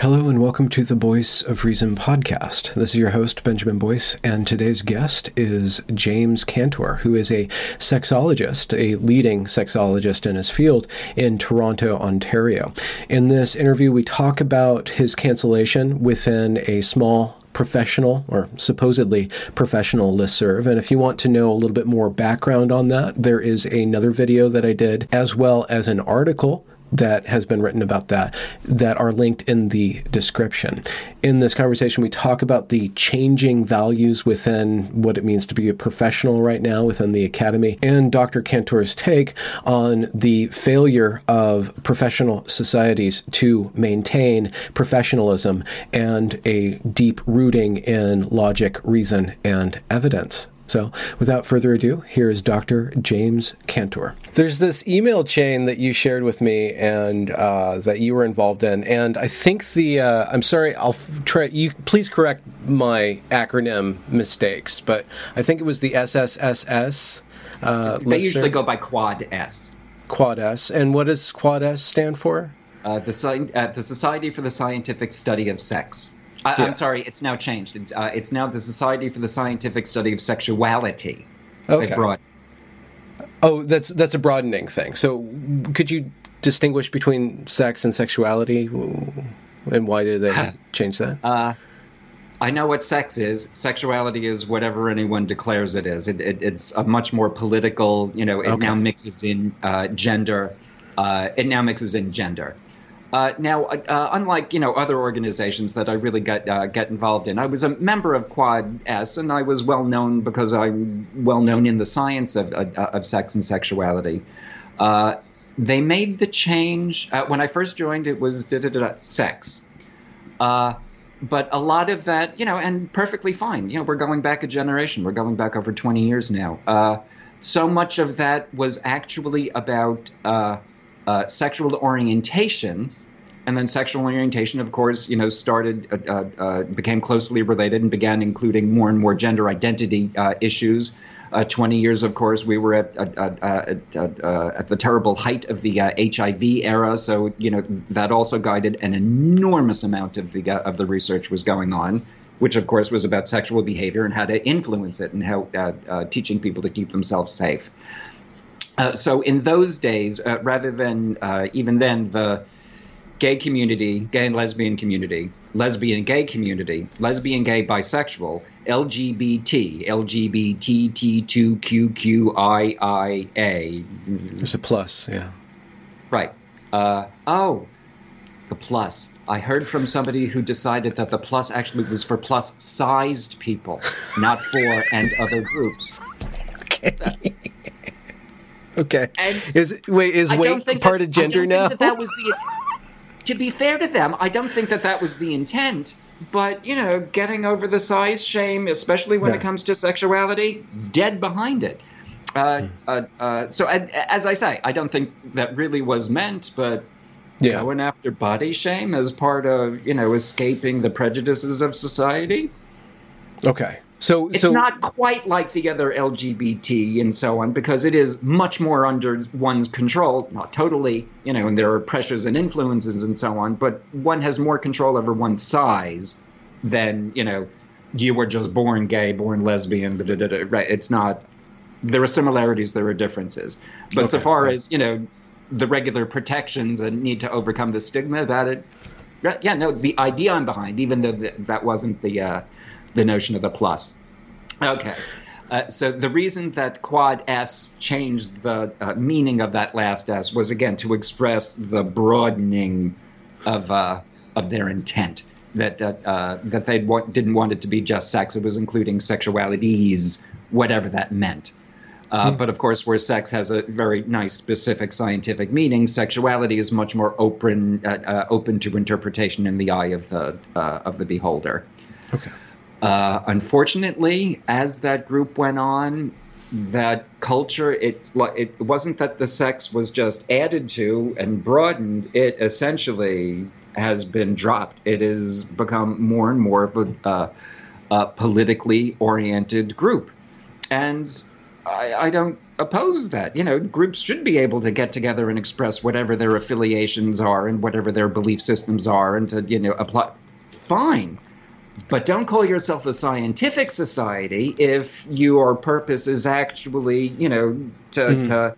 Hello and welcome to the Voice of Reason podcast. This is your host, Benjamin Boyce, and today's guest is James Cantor, who is a sexologist, a leading sexologist in his field in Toronto, Ontario. In this interview, we talk about his cancellation within a small professional or supposedly professional listserv. And if you want to know a little bit more background on that, there is another video that I did, as well as an article that has been written about that that are linked in the description. In this conversation, we talk about the changing values within what it means to be a professional right now within the academy and Dr. Cantor's take on the failure of professional societies to maintain professionalism and a deep rooting in logic, reason, and evidence. So, without further ado, here is Dr. James Cantor. There's this email chain that you shared with me and uh, that you were involved in, and I think the uh, I'm sorry, I'll try. You please correct my acronym mistakes, but I think it was the SSSS. Uh, they usually go by Quad S. Quad S, and what does Quad S stand for? Uh, the, uh, the Society for the Scientific Study of Sex. I, am sorry, it's now changed. Uh, it's now the Society for the Scientific Study of Sexuality. Okay. Oh, that's that's a broadening thing. So, could you distinguish between sex and sexuality, and why did they change that? Uh, I know what sex is. Sexuality is whatever anyone declares it is. It, it, it's a much more political. You know, it okay. now mixes in uh, gender. Uh, it now mixes in gender. Uh, now, uh, uh, unlike you know other organizations that I really get uh, get involved in, I was a member of Quad S, and I was well known because I'm well known in the science of uh, of sex and sexuality. Uh, they made the change when I first joined. It was sex, but a lot of that, you know, and perfectly fine. You know, we're going back a generation. We're going back over 20 years now. so much of that was actually about uh, sexual orientation, and then sexual orientation, of course, you know, started, uh, uh, uh became closely related and began including more and more gender identity uh, issues. Uh, 20 years, of course, we were at, at, at, at the terrible height of the HIV era, so you know that also guided an enormous amount of the of the research was going on, which of course was about sexual behavior and how to influence it and how teaching people to keep themselves safe. Uh, so in those days, uh, rather than uh, even then the gay community, gay and lesbian community, lesbian gay community, lesbian gay bisexual, LGBT, LGBTT2QQIIA. There's a plus, yeah. Right. Uh, oh, the plus. I heard from somebody who decided that the plus actually was for plus sized people, not for and other groups. Okay. Okay. And is wait is weight part that, of gender now? That, that was the. To be fair to them, I don't think that that was the intent. But you know, getting over the size shame, especially when yeah. it comes to sexuality, dead behind it. Uh, hmm. uh, uh, so, as I say, I don't think that really was meant, but yeah. going after body shame as part of you know escaping the prejudices of society. Okay. So it's so, not quite like the other LGBT and so on because it is much more under one's control. Not totally, you know, and there are pressures and influences and so on, but one has more control over one's size than you know. You were just born gay, born lesbian. Da, da, da, right? It's not. There are similarities. There are differences. But okay, so far right. as you know, the regular protections and need to overcome the stigma about it. Yeah, no, the idea I'm behind, even though that wasn't the. Uh, the notion of the plus. Okay. Uh, so the reason that quad S changed the uh, meaning of that last S was again to express the broadening of uh, of their intent that uh, that they wa- didn't want it to be just sex; it was including sexualities, whatever that meant. Uh, mm. But of course, where sex has a very nice specific scientific meaning, sexuality is much more open uh, uh, open to interpretation in the eye of the uh, of the beholder. Okay. Uh, unfortunately, as that group went on, that culture it's like it wasn't that the sex was just added to and broadened. It essentially has been dropped. It has become more and more of a uh, politically oriented group, and I, I don't oppose that. You know, groups should be able to get together and express whatever their affiliations are and whatever their belief systems are, and to you know apply. Fine, but don't call yourself a scientific society if your purpose is actually, you know, to, mm. to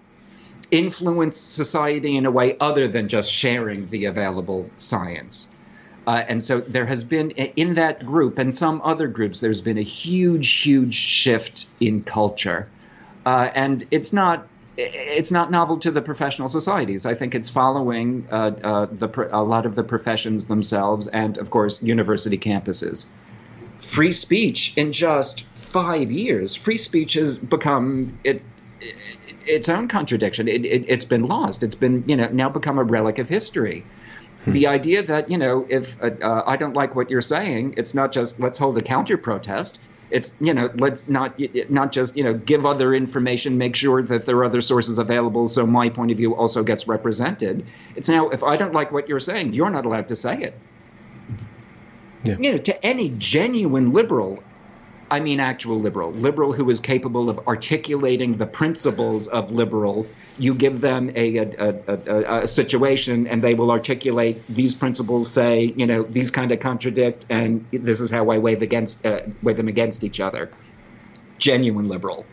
influence society in a way other than just sharing the available science. Uh, and so there has been in that group and some other groups, there's been a huge, huge shift in culture uh, and it's not it's not novel to the professional societies. I think it's following uh, uh, the a lot of the professions themselves, and of course, university campuses. Free speech in just five years, free speech has become it, it its own contradiction. It, it, has been lost. It's been you know now become a relic of history. Hmm. The idea that you know if uh, uh I don't like what you're saying, it's not just let's hold a counter protest it's you know let's not not just you know give other information make sure that there are other sources available so my point of view also gets represented it's now if i don't like what you're saying you're not allowed to say it yeah. you know to any genuine liberal I mean actual liberal, liberal who is capable of articulating the principles of liberal. You give them a, a, a, a, situation and they will articulate these principles, say, you know, these kind of contradict, and this is how I weigh, against, uh, weigh them against each other. Genuine liberal.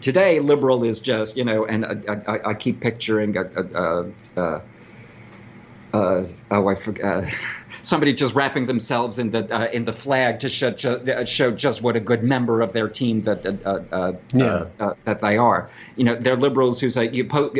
Today, liberal is just, you know, and I, I keep picturing a, uh, uh, oh, I forgot somebody just wrapping themselves in the uh, in the flag to show, uh, show just what a good member of their team that uh, uh, uh yeah. Uh, that they are. You know, they're liberals who say you po-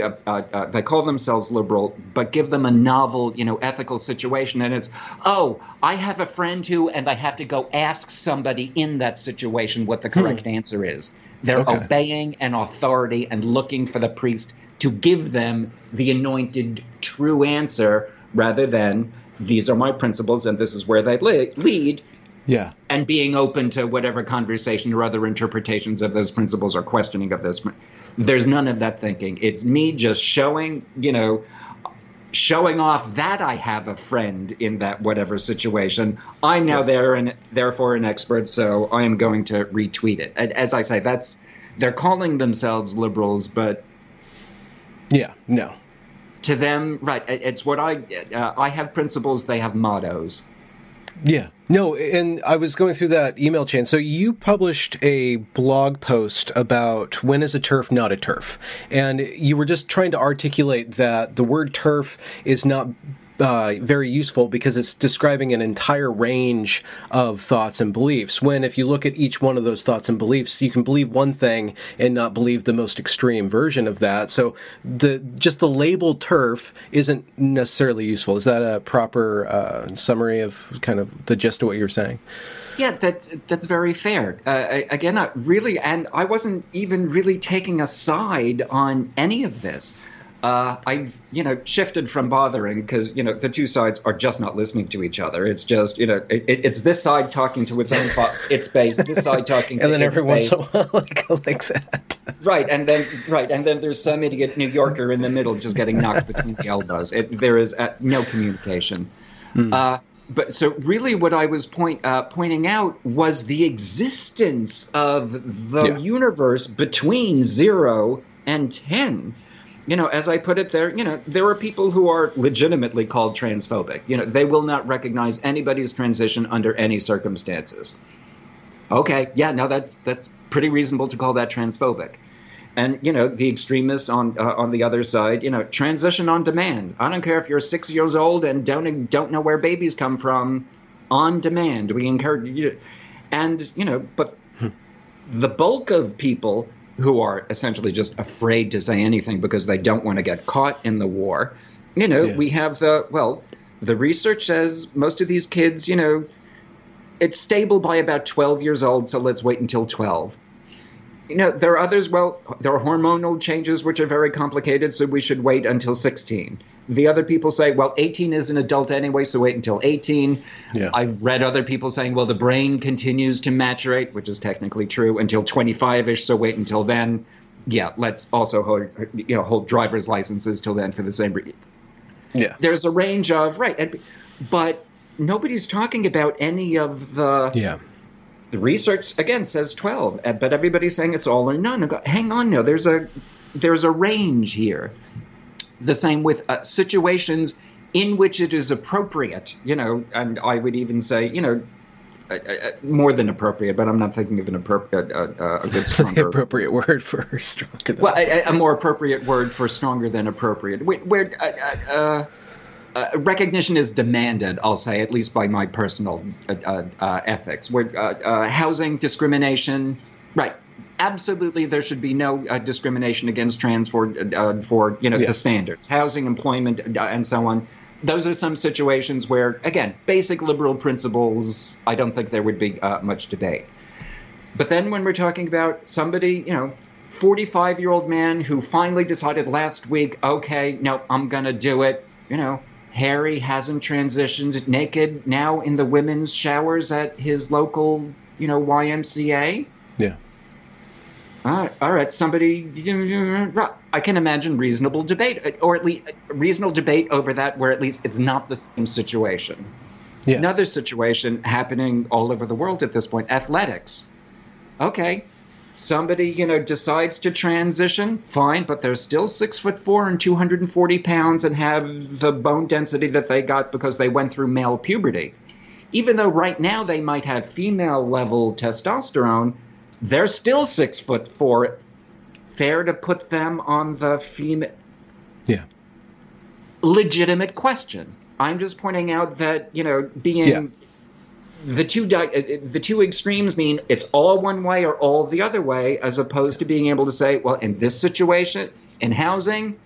they call themselves liberal, but give them a novel, you know, ethical situation, and it's oh, I have a friend who, and I have to go ask somebody in that situation what the hmm. correct hmm. answer is. They're okay. obeying an authority and looking for the priest to give them the anointed true answer rather than these are my principles and this is where they lead. Yeah. And being open to whatever conversation or other interpretations of those principles or questioning of those. There's none of that thinking. It's me just showing, you know, showing off that I have a friend in that whatever situation. I'm now yeah. there and therefore an expert, so I am going to retweet it. And As I say, that's they're calling themselves liberals, but yeah, no, to them, right? It's what I uh, I have principles. They have mottos. Yeah. No, and I was going through that email chain. So you published a blog post about when is a TERF not a TERF. And you were just trying to articulate that the word TERF is not uh, very useful because it's describing an entire range of thoughts and beliefs. When if you look at each one of those thoughts and beliefs, you can believe one thing and not believe the most extreme version of that. So the just the label TERF isn't necessarily useful. Is that a proper uh, summary of kind of the gist of what you're saying? Yeah, that's that's very fair. Uh, again, uh, really, and I wasn't even really taking a side on any of this uh, I've you know shifted from bothering because you know the two sides are just not listening to each other. It's just you know it, it's this side talking to its own its base, this side talking, and then every once in a while like like that. Right, and then right, and then there's some idiot New Yorker in the middle just getting knocked between the elbows. It, there is uh, no communication. Mm. Uh, but so really, what I was point uh, pointing out was the existence of the yeah. universe between zero and ten you know, as I put it there, you know, there are people who are legitimately called transphobic. You know, they will not recognize anybody's transition under any circumstances. Okay, yeah, now that's that's pretty reasonable to call that transphobic. And you know, the extremists on uh, on the other side, you know, transition on demand. I don't care if you're six years old and don't don't know where babies come from. On demand, we encourage you. And you know, but hmm. the bulk of people who are essentially just afraid to say anything because they don't want to get caught in the war. You know, yeah. we have the, well, the research says most of these kids, you know, it's stable by about 12 years old, so let's wait until 12. You know, there are others. Well, there are hormonal changes which are very complicated, so we should wait until 16. The other people say, well, 18 is an adult anyway, so wait until 18. Yeah. I've read other people saying, well, the brain continues to maturate, which is technically true, until 25ish, so wait until then. Yeah, let's also hold, you know, hold driver's licenses till then for the same reason. Yeah. There's a range of right, but nobody's talking about any of the yeah the research again says 12 uh, but everybody's saying it's all or none go, hang on now there's a there's a range here the same with uh, situations in which it is appropriate you know and i would even say you know uh, uh, more than appropriate, but I'm not thinking of an appropriate, uh, uh a good stronger. appropriate word for stronger. well, a, a, more appropriate word for stronger than appropriate. Where, where uh, recognition is demanded, I'll say, at least by my personal uh, uh, uh ethics. Where uh, uh, housing discrimination, right? Absolutely, there should be no discrimination against trans for for you know yeah. the standards, housing, employment, and so on. Those are some situations where, again, basic liberal principles. I don't think there would be much debate. But then when we're talking about somebody, you know, 45 year old man who finally decided last week, okay, no, I'm going to do it, you know, Harry hasn't transitioned naked now in the women's showers at his local, you know, YMCA. Yeah. All right, all right. Somebody, I can imagine reasonable debate, or at least reasonable debate over that, where at least it's not the same situation. Yeah. Another situation happening all over the world at this point: athletics. Okay, somebody you know decides to transition fine but they're still six foot four and 240 pounds and have the bone density that they got because they went through male puberty. Even though right now they might have female level testosterone they're still six foot four. Fair to put them on the female yeah. legitimate question. I'm just pointing out that you know being yeah the two di- uh, uh, the two extremes mean it's all one way or all the other way, as opposed to being able to say, well, in this situation, in housing,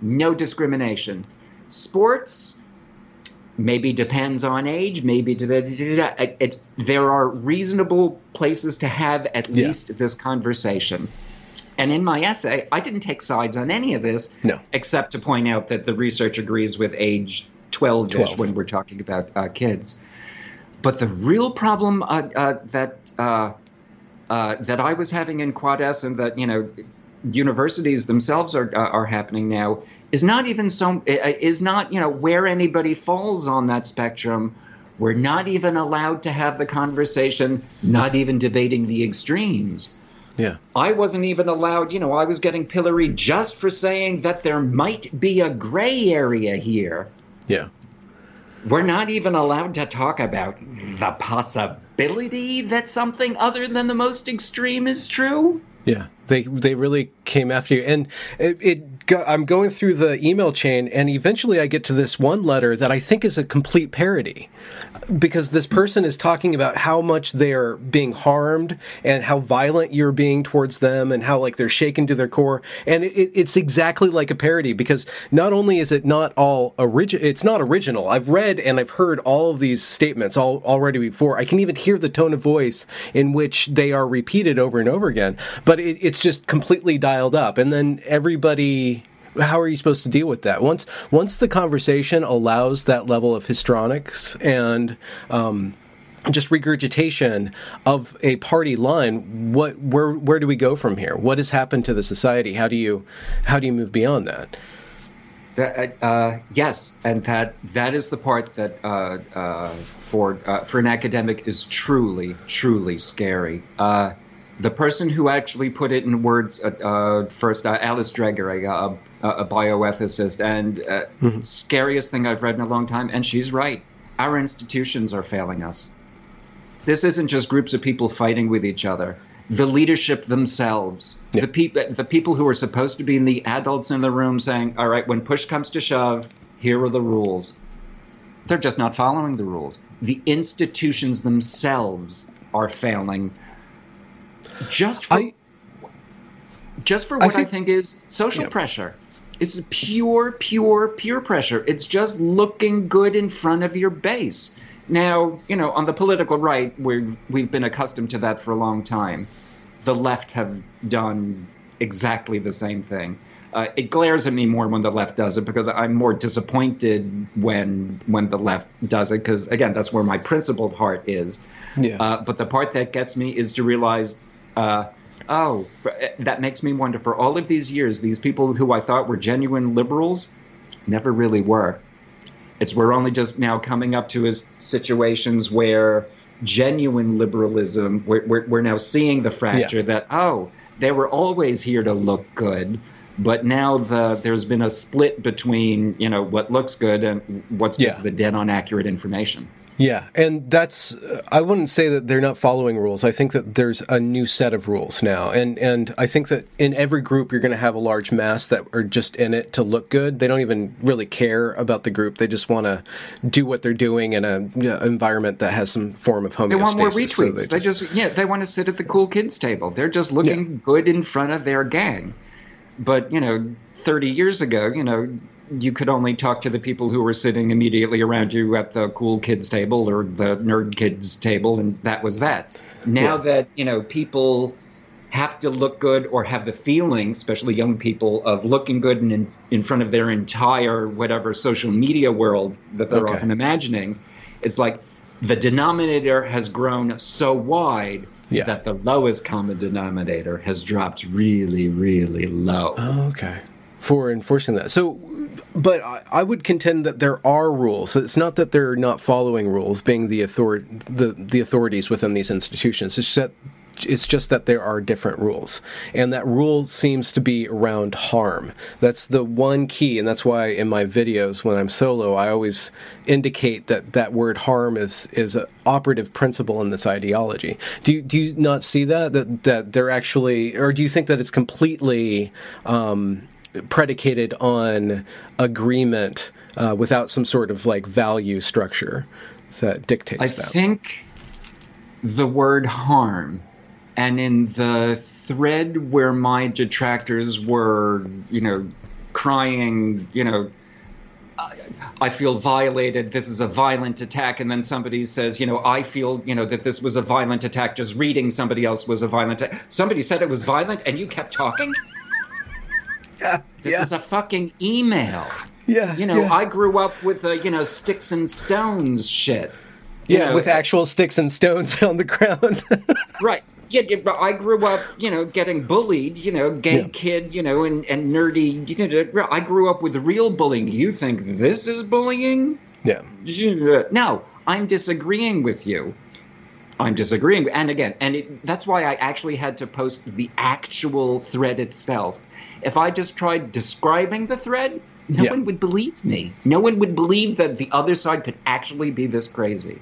no discrimination. Sports maybe depends on age. Maybe it, it, there are reasonable places to have at yeah. least this conversation. And in my essay, I didn't take sides on any of this, no. except to point out that the research agrees with age 12 ish 12. when we're talking about uh, kids. But the real problem uh, uh, that uh, uh, that I was having in Quad S and that you know universities themselves are uh, are happening now is not even so is not you know where anybody falls on that spectrum. We're not even allowed to have the conversation, not even debating the extremes. Yeah. I wasn't even allowed, you know, I was getting pilloried just for saying that there might be a gray area here. Yeah we're not even allowed to talk about the possibility that something other than the most extreme is true. Yeah, they they really came after you, and it, it I'm going through the email chain, and eventually I get to this one letter that I think is a complete parody because this person is talking about how much they're being harmed and how violent you're being towards them and how like they're shaken to their core. And it, it's exactly like a parody because not only is it not all original it's not original. I've read and i've heard all of these statements all already before. I can even hear the tone of voice in which they are repeated over and over again but it, it's just completely dialed up. And then everybody how are you supposed to deal with that? Once once the conversation allows that level of histrionics and um, just regurgitation of a party line what where where do we go from here? What has happened to the society? How do you how do you move beyond that? That, uh, yes, and that that is the part that uh, uh, for uh, for an academic is truly truly scary. Uh, the person who actually put it in words uh, first, Alice Dreger, a, a bioethicist, and uh, mm-hmm. scariest thing I've read in a long time. And she's right. Our institutions are failing us. This isn't just groups of people fighting with each other. The leadership themselves, yeah. the people, the people who are supposed to be in the adults in the room, saying, "All right, when push comes to shove, here are the rules." They're just not following the rules. The institutions themselves are failing. Just for, I, just for what I think, I think is social yeah. pressure. It's pure, pure, pure pressure. It's just looking good in front of your base. Now, you know, on the political right, we've we've been accustomed to that for a long time. the left have done exactly the same thing. Uh, it glares at me more when the left does it because I'm more disappointed when when the left does it because again that's where my principled heart is. Yeah. Uh, but the part that gets me is to realize, uh, oh, uh, that makes me wonder. For all of these years, these people who I thought were genuine liberals never really were. It's we're only just now coming up to as situations where genuine liberalism, we're, we're, we're now seeing the fracture yeah. that oh, they were always here to look good but now the there's been a split between you know what looks good and what's just the dead on accurate information. Yeah, and that's uh, I wouldn't say that they're not following rules. I think that there's a new set of rules now. And and I think that in every group you're going to have a large mass that are just in it to look good. They don't even really care about the group. They just want to do what they're doing in an environment that has some form of homeostasis. They want more retweets. So they, just, they, just, yeah, they want to sit at the cool kids table. They're just looking yeah. good in front of their gang. But, you know, 30 years ago, you know, you could only talk to the people who were sitting immediately around you at the cool kids table or the nerd kids table, and that was that. Now yeah. that, you know, people have to look good or have the feeling, especially young people, of looking good in, in front of their entire whatever social media world that they're okay. often imagining, it's like the denominator has grown so wide yeah. that the lowest common denominator has dropped really, really low. Oh, okay. For enforcing that. So, but I would contend that there are rules. It's not that they're not following rules, being the author the the authorities within these institutions. It's just that it's just that there are different rules. And that rule seems to be around harm. That's the one key. And that's why in my videos, when I'm solo, I always indicate that that word harm is, is an operative principle in this ideology. Do you, do you not see that? That, that they're actually, or do you think that it's completely um, predicated on agreement uh, without some sort of like value structure that dictates I that? I think the word harm and in the thread where my detractors were, you know, crying, you know, I feel violated. This is a violent attack. And then somebody says, you know, I feel, you know, that this was a violent attack. Just reading somebody else was a violent attack. Somebody said it was violent and you kept talking? This yeah. is a fucking email. Yeah. You know, yeah. I grew up with, a, you know, sticks and stones shit. yeah, know, with uh, actual sticks and stones on the ground. right yeah, but I grew up, you know, getting bullied, you know, gay yeah. kid, you know, and, and nerdy. You know, I grew up with real bullying. You think this is bullying? Yeah. No, I'm disagreeing with you. I'm disagreeing. And again, and it, that's why I actually had to post the actual thread itself. If I just tried describing the thread, no yeah. one would believe me. No one would believe that the other side could actually be this crazy.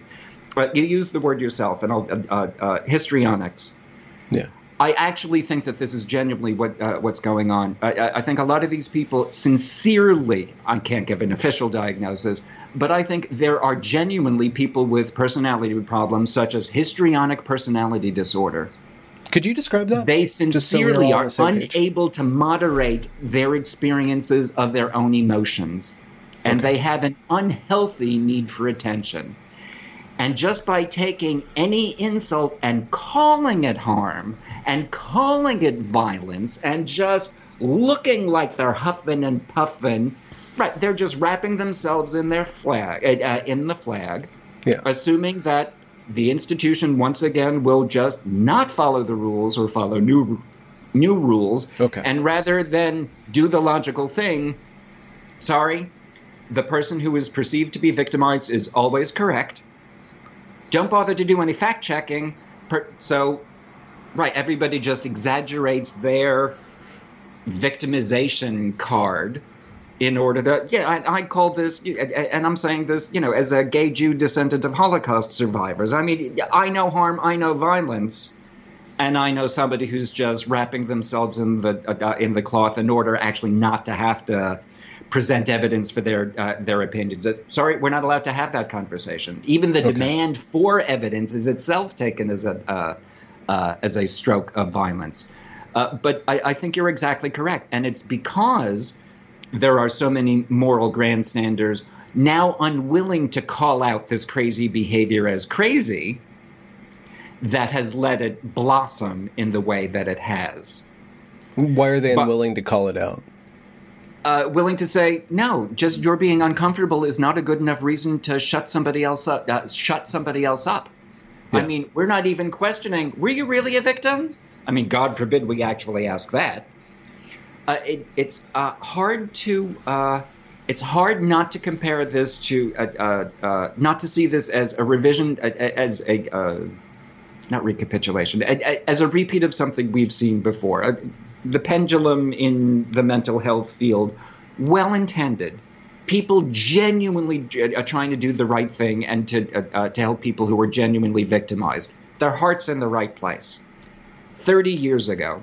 But you use the word yourself, and I'll, uh, uh, histrionics. Yeah. I actually think that this is genuinely what uh, what's going on. I, I, think a lot of these people, sincerely, I can't give an official diagnosis, but I think there are genuinely people with personality problems, such as histrionic personality disorder. Could you describe that? They sincerely so are unable page. to moderate their experiences of their own emotions, and okay. they have an unhealthy need for attention. And just by taking any insult and calling it harm and calling it violence and just looking like they're huffing and puffing, right? They're just wrapping themselves in their flag, uh, uh, in the flag, yeah. assuming that the institution once again will just not follow the rules or follow new new rules, okay. and rather than do the logical thing, sorry, the person who is perceived to be victimized is always correct don't bother to do any fact checking. So, right, everybody just exaggerates their victimization card in order to yeah I, I, call this and i'm saying this you know as a gay jew descendant of holocaust survivors i mean i know harm i know violence and i know somebody who's just wrapping themselves in the uh, in the cloth in order actually not to have to present evidence for their uh, their opinions. Uh, sorry, we're not allowed to have that conversation. Even the okay. demand for evidence is itself taken as a uh, uh as a stroke of violence. Uh, but I, I, think you're exactly correct, and it's because there are so many moral grandstanders now unwilling to call out this crazy behavior as crazy that has let it blossom in the way that it has. Why are they unwilling but, to call it out? Uh, willing to say no, just your being uncomfortable is not a good enough reason to shut somebody else up. Uh, shut somebody else up. Yeah. I mean, we're not even questioning. Were you really a victim? I mean, God forbid we actually ask that. Uh, it, it's uh, hard to uh, it's hard not to compare this to uh, uh, not to see this as a revision as a not recapitulation as a repeat of something we've seen before. the pendulum in the mental health field, well intended. People genuinely are trying to do the right thing and to to help people who are genuinely victimized. Their heart's in the right place. Thirty years ago,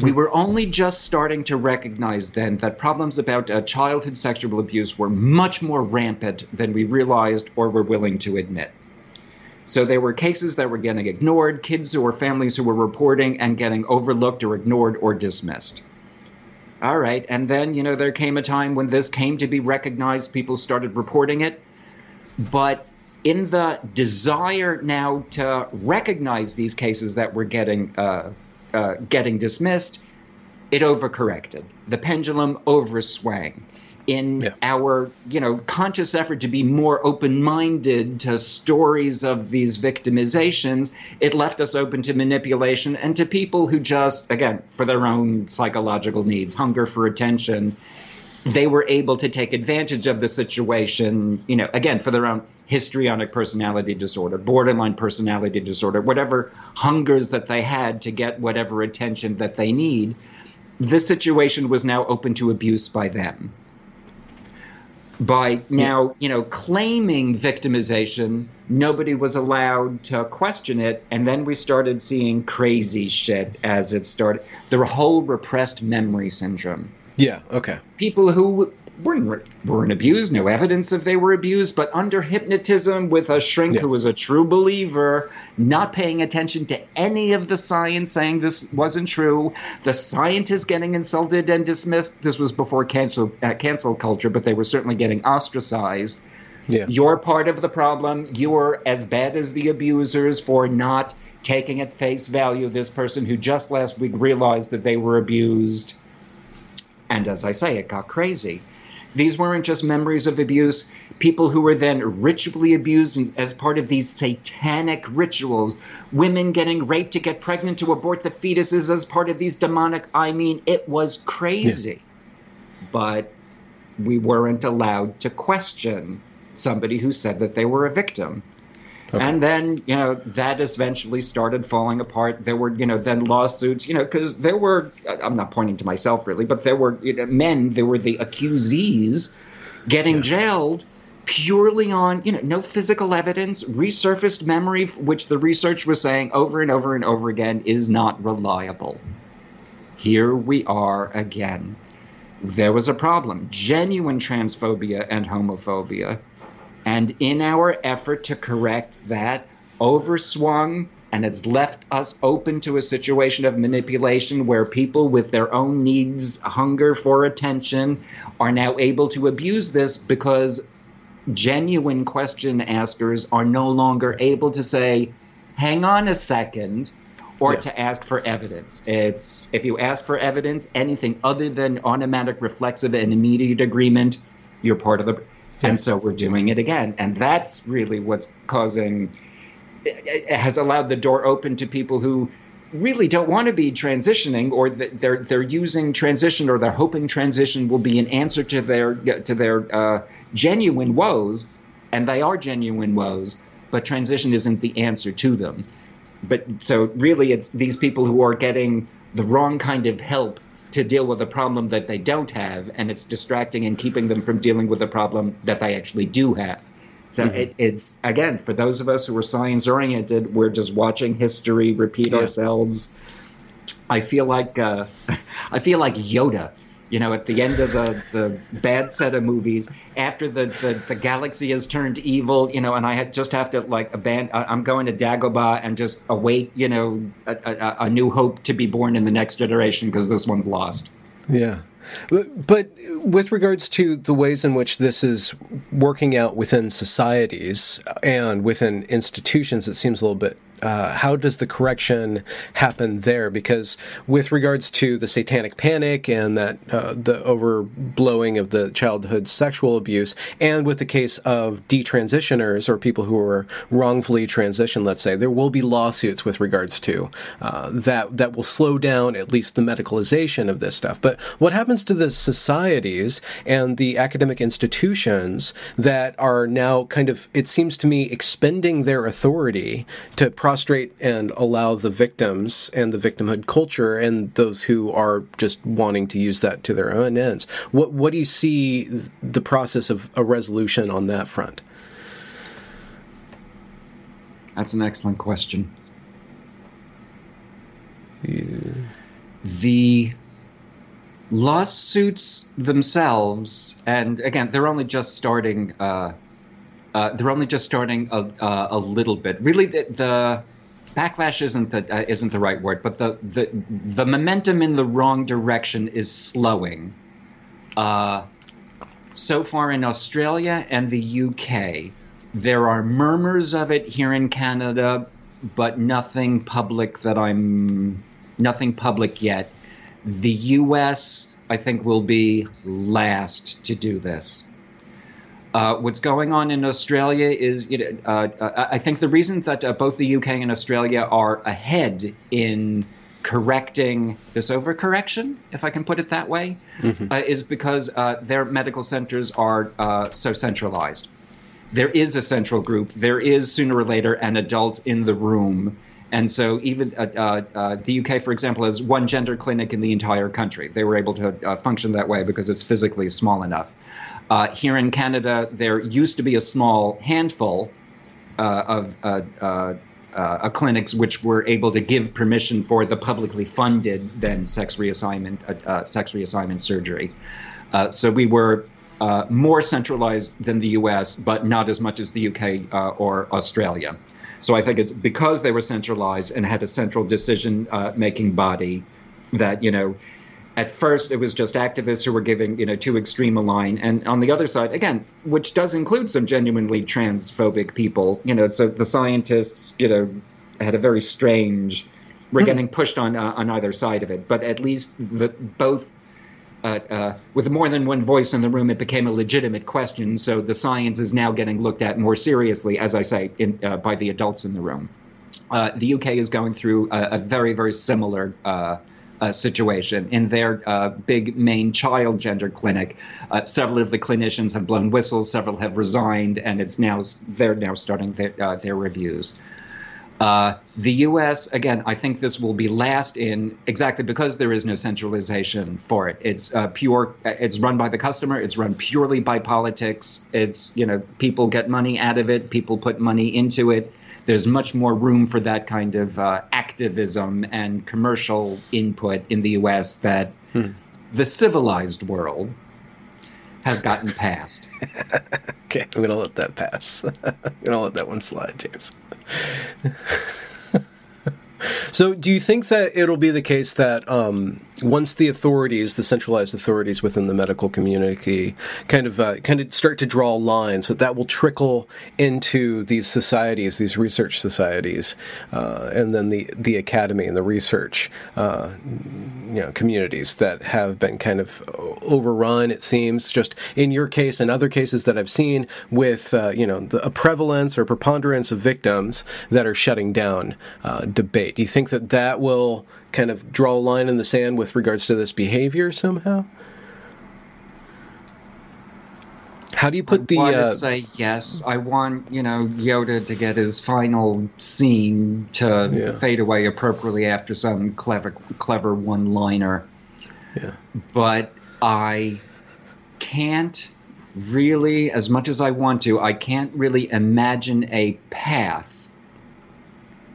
we were only just starting to recognize then that problems about uh, childhood sexual abuse were much more rampant than we realized or were willing to admit. So there were cases that were getting ignored, kids or families who were reporting and getting overlooked or ignored or dismissed. All right, and then, you know, there came a time when this came to be recognized, people started reporting it. But in the desire now to recognize these cases that were getting uh, uh, getting dismissed, it overcorrected. The pendulum overswang. In yeah. our, you know, conscious effort to be more open-minded to stories of these victimizations, it left us open to manipulation and to people who just, again, for their own psychological needs, hunger for attention, they were able to take advantage of the situation, you know, again, for their own histrionic personality disorder, borderline personality disorder, whatever hungers that they had to get whatever attention that they need, this situation was now open to abuse by them. By now, you know, claiming victimization, nobody was allowed to question it. And then we started seeing crazy shit as it started. The whole repressed memory syndrome. Yeah, okay. People who weren't, weren't abused, no evidence of they were abused, but under hypnotism with a shrink yeah. who was a true believer, not paying attention to any of the science saying this wasn't true, the scientists getting insulted and dismissed. This was before cancel, uh, cancel culture, but they were certainly getting ostracized. Yeah. You're part of the problem. You're as bad as the abusers for not taking at face value this person who just last week realized that they were abused. And as I say, it got crazy. These weren't just memories of abuse. People who were then ritually abused as part of these satanic rituals. Women getting raped to get pregnant to abort the fetuses as part of these demonic. I mean, it was crazy. Yeah. But we weren't allowed to question somebody who said that they were a victim. Okay. And then, you know, that eventually started falling apart. There were, you know, then lawsuits, you know, because there were, I'm not pointing to myself really, but there were you know, men, there were the accusees getting yeah. jailed purely on, you know, no physical evidence, resurfaced memory, which the research was saying over and over and over again is not reliable. Here we are again. There was a problem genuine transphobia and homophobia and in our effort to correct that, overswung and it's left us open to a situation of manipulation where people with their own needs, hunger for attention, are now able to abuse this because genuine question askers are no longer able to say, hang on a second, or yeah. to ask for evidence. It's if you ask for evidence, anything other than automatic reflexive and immediate agreement, you're part of the and so we're doing it again. And that's really what's causing, has allowed the door open to people who really don't want to be transitioning or they're they're using transition or they're hoping transition will be an answer to their to their uh, genuine woes. And they are genuine woes but transition isn't the answer to them. But so really it's these people who are getting the wrong kind of help to deal with a problem that they don't have, and it's distracting and keeping them from dealing with a problem that they actually do have. So mm-hmm. it, it's again for those of us who are science oriented, we're just watching history repeat yeah. ourselves. I feel like uh, I feel like Yoda you know, at the end of the, the bad set of movies, after the, the, the galaxy has turned evil, you know, and I just have to like abandon, I'm going to Dagobah and just await, you know, a, a, a new hope to be born in the next generation because this one's lost. Yeah. But with regards to the ways in which this is working out within societies and within institutions, it seems a little bit uh, how does the correction happen there? Because with regards to the satanic panic and that uh, the overblowing of the childhood sexual abuse, and with the case of detransitioners or people who are wrongfully transitioned, let's say, there will be lawsuits with regards to uh, that that will slow down at least the medicalization of this stuff. But what happens to the societies and the academic institutions that are now kind of, it seems to me, expending their authority to prostrate and allow the victims and the victimhood culture and those who are just wanting to use that to their own ends? What what do you see the process of a resolution on that front? That's an excellent question. Yeah. The lawsuits themselves, and again, they're only just starting. Uh, uh, they're only just starting a, uh, a little bit. Really, the, the backlash isn't the uh, isn't the right word, but the, the the momentum in the wrong direction is slowing. Uh, so far in Australia and the UK, there are murmurs of it here in Canada, but nothing public that I'm nothing public yet. The US, I think, will be last to do this. Uh, what's going on in Australia is, you know, uh, uh I think the reason that uh, both the UK and Australia are ahead in correcting this overcorrection, if I can put it that way, mm-hmm. Uh, is because uh, their medical centers are so centralized. There is a central group. There is sooner or later an adult in the room and so, even uh, uh, uh the UK, for example, has one gender clinic in the entire country. They were able to uh, function that way because it's physically small enough. Uh, here in Canada, there used to be a small handful of clinics which were able to give permission for the publicly funded then sex reassignment sex reassignment surgery. so we were uh, more centralized than the US, but not as much as the UK uh, or Australia. So I think it's because they were centralized and had a central decision uh, making body that, you know, at first it was just activists who were giving, you know, too extreme a line. And on the other side, again, which does include some genuinely transphobic people, you know, so the scientists, you know, had a very strange, we're hmm. getting pushed on uh, on either side of it. But at least the both uh, uh, with more than one voice in the room, it became a legitimate question. So the science is now getting looked at more seriously, as I say, in, uh, by the adults in the room. Uh, the UK is going through a, a very, very similar uh, uh, situation. In their big main child gender clinic, several of the clinicians have blown whistles, several have resigned, and it's now they're now starting their, their reviews. Uh, the U.S. again, I think this will be last in exactly because there is no centralization for it. It's uh, pure. It's run by the customer. It's run purely by politics. It's you know people get money out of it. People put money into it. There's much more room for that kind of uh, activism and commercial input in the U.S. that hmm. the civilized world has gotten past. okay, I'm gonna let that pass. I'm gonna let that one slide, James. so, do you think that it'll be the case that um, once the authorities, the centralized authorities within the medical community, kind of uh, kind of start to draw lines, that that will trickle into these societies, these research societies, uh, and then the the academy and the research, uh, you know, communities that have been kind of overrun. It seems just in your case and other cases that I've seen with uh, you know the, a prevalence or preponderance of victims that are shutting down uh, debate. Do you think that that will kind of draw a line in the sand with regards to this behavior somehow? How do you put I the? Want uh, say yes. I want you know Yoda to get his final scene to yeah. fade away appropriately after some clever, clever one-liner. Yeah. But I can't really, as much as I want to, I can't really imagine a path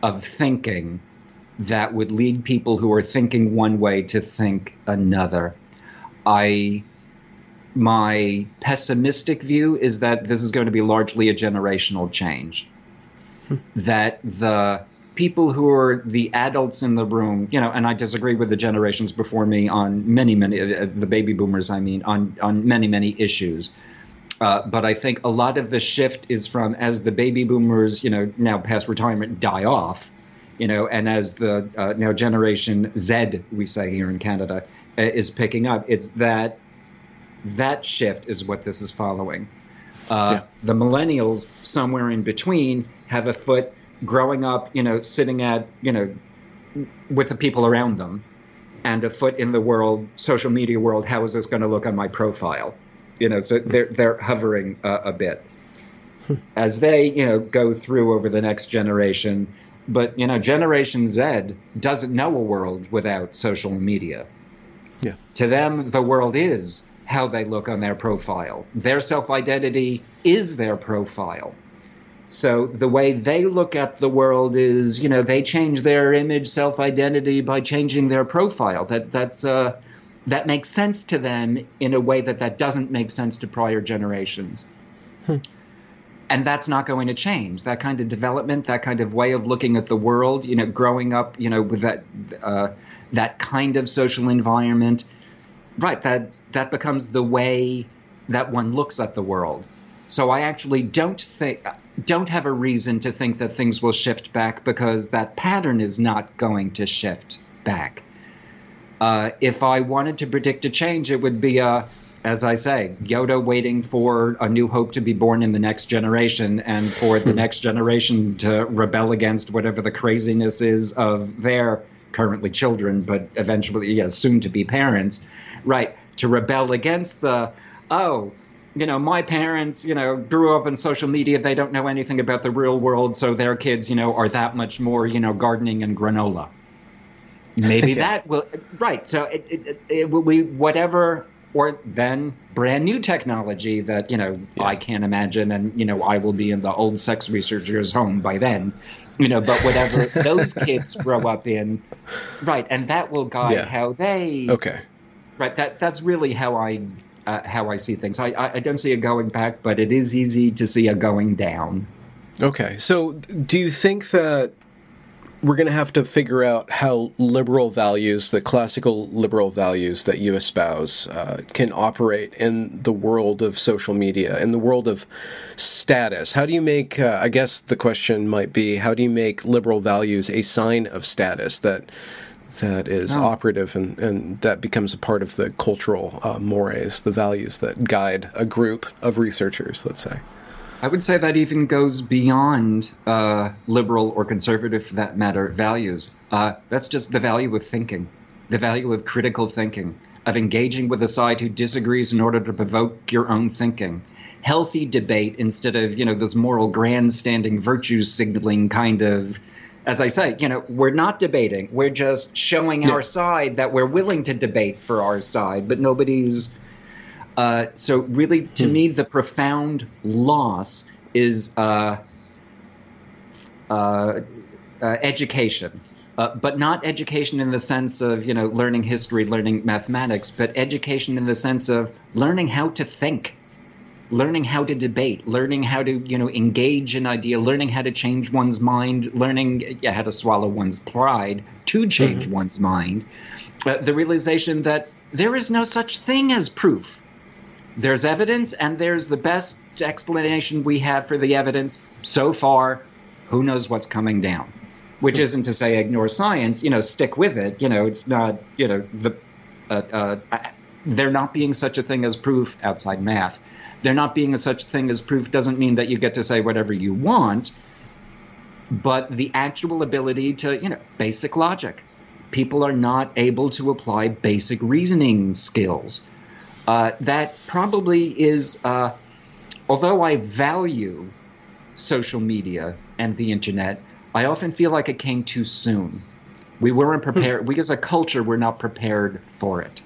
of thinking that would lead people who are thinking one way to think another. I my pessimistic view is that this is going to be largely a generational change. Hmm. That the people who are the adults in the room, you know, and I disagree with the generations before me on many, many, uh, the baby boomers, I mean, on, on many, many issues. Uh, but I think a lot of the shift is from as the baby boomers, you know, now past retirement die off, you know, and as the uh, now Generation Z, we say here in Canada, uh, is picking up, it's that that shift is what this is following. Uh, yeah. The millennials, somewhere in between, have a foot growing up, you know, sitting at, you know, with the people around them, and a foot in the world, social media world. How is this going to look on my profile? You know, so they're they're hovering uh, a bit hmm. as they, you know, go through over the next generation. But you know, Generation Z doesn't know a world without social media. Yeah. To them, the world is how they look on their profile. Their self identity is their profile. So the way they look at the world is, you know, they change their image, self identity by changing their profile. That that's uh, that makes sense to them in a way that that doesn't make sense to prior generations. Hmm. And that's not going to change. That kind of development, that kind of way of looking at the world, you know, growing up, you know, with that uh, that kind of social environment, right? That that becomes the way that one looks at the world. So I actually don't think don't have a reason to think that things will shift back because that pattern is not going to shift back. Uh, if I wanted to predict a change, it would be a, as I say, Yoda waiting for a new hope to be born in the next generation and for the next generation to rebel against whatever the craziness is of their currently children, but eventually, yeah, soon to be parents. Right to rebel against the oh you know my parents you know grew up in social media they don't know anything about the real world so their kids you know are that much more you know gardening and granola maybe that will right so it, it, it, will be whatever or then brand new technology that you know yeah. i can't imagine and you know i will be in the old sex researcher's home by then you know but whatever those kids grow up in right and that will guide yeah. how they okay right. That that's really how I uh, how I see things. I, I don't see it going back, but it is easy to see it going down. Okay, so do you think that we're going to have to figure out how liberal values, the classical liberal values that you espouse, uh, can operate in the world of social media, in the world of status? How do you make, uh, I guess the question might be, how do you make liberal values a sign of status that that is oh. operative and, and that becomes a part of the cultural uh, mores, the values that guide a group of researchers, let's say. I would say that even goes beyond uh, liberal or conservative, for that matter, values. Uh, that's just the value of thinking, the value of critical thinking, of engaging with a side who disagrees in order to provoke your own thinking. Healthy debate instead of, you know, this moral grandstanding virtue signaling kind of as I say, you know, we're not debating. We're just showing yeah. our side that we're willing to debate for our side, but nobody's. Uh, so, really, to hmm. me, the profound loss is uh, uh, uh education. Uh, but not education in the sense of you know learning history, learning mathematics, but education in the sense of learning how to think learning how to debate, learning how to you know engage an idea, learning how to change one's mind, learning yeah, how to swallow one's pride to change mm-hmm. one's mind. Uh, the realization that there is no such thing as proof. There's evidence, and there's the best explanation we have for the evidence so far. Who knows what's coming down? Which hmm. isn't to say ignore science. You know, stick with it. You know, it's not. You know, the uh, uh, there not being such a thing as proof outside math there not being a such thing as proof doesn't mean that you get to say whatever you want, but the actual ability to, you know, basic logic. People are not able to apply basic reasoning skills. Uh, that probably is, uh, although I value social media and the internet, I often feel like it came too soon. We weren't prepared. we as a culture were not prepared for it.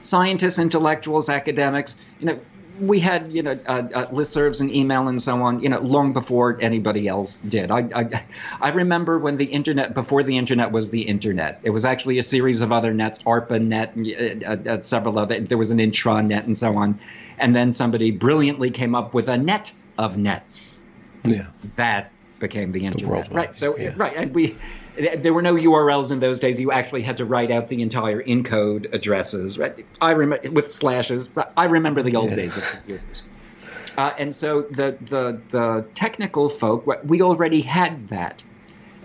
Scientists, intellectuals, academics, you know, we had you know uh, uh, listservs and email and so on you know long before anybody else did. I, I, I remember when the internet before the internet was the internet. It was actually a series of other nets ARPANET uh, uh, several other there was an intranet and so on. And then somebody brilliantly came up with a net of nets. Yeah. That became the internet. The right. So yeah. right. And we there were no URLs in those days. You actually had to write out the entire encode addresses. Right? I remember with slashes. I remember the old yeah. days of computers. Uh, and so the, the the technical folk, we already had that,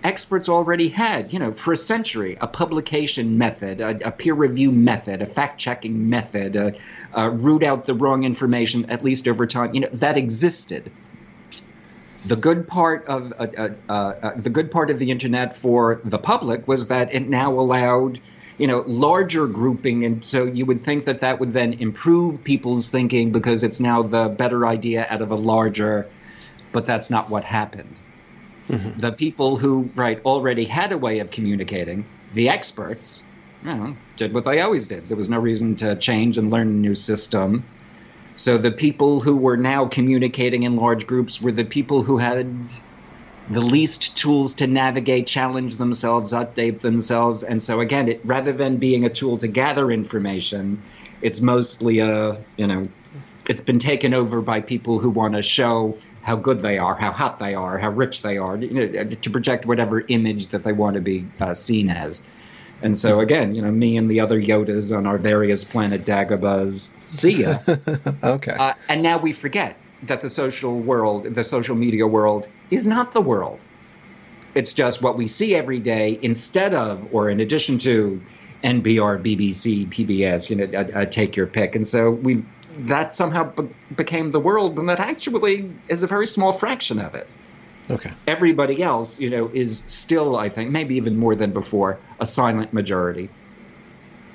experts already had, you know, for a century, a publication method, a, a peer review method, a fact checking method, uh, uh, root out the wrong information, at least over time. You know, that existed. The good part of uh, uh, uh, uh the good part of the internet for the public was that it now allowed, you know, larger grouping, and so you would think that that would then improve people's thinking because it's now the better idea out of a larger, but that's not what happened Mm-hmm. The people who, right, already had a way of communicating, the experts, you know, did what they always did. There was no reason to change and learn a new system. So the people who were now communicating in large groups were the people who had the least tools to navigate, challenge themselves, update themselves. And so again, it rather than being a tool to gather information, it's mostly a, you know, it's been taken over by people who want to show how good they are, how hot they are, how rich they are, you know, to project whatever image that they want to be uh, seen as. And so again, you know, me and the other Yodas on our various planet Dagobahs see ya. okay. Uh, and now we forget that the social world, the social media world, is not the world. It's just what we see every day instead of, or in addition to, NPR, BBC, PBS. You know, uh, uh, take your pick. And so we that somehow be- became the world, and that actually is a very small fraction of it. Okay. Everybody else, you know, is still, I think, maybe even more than before, a silent majority.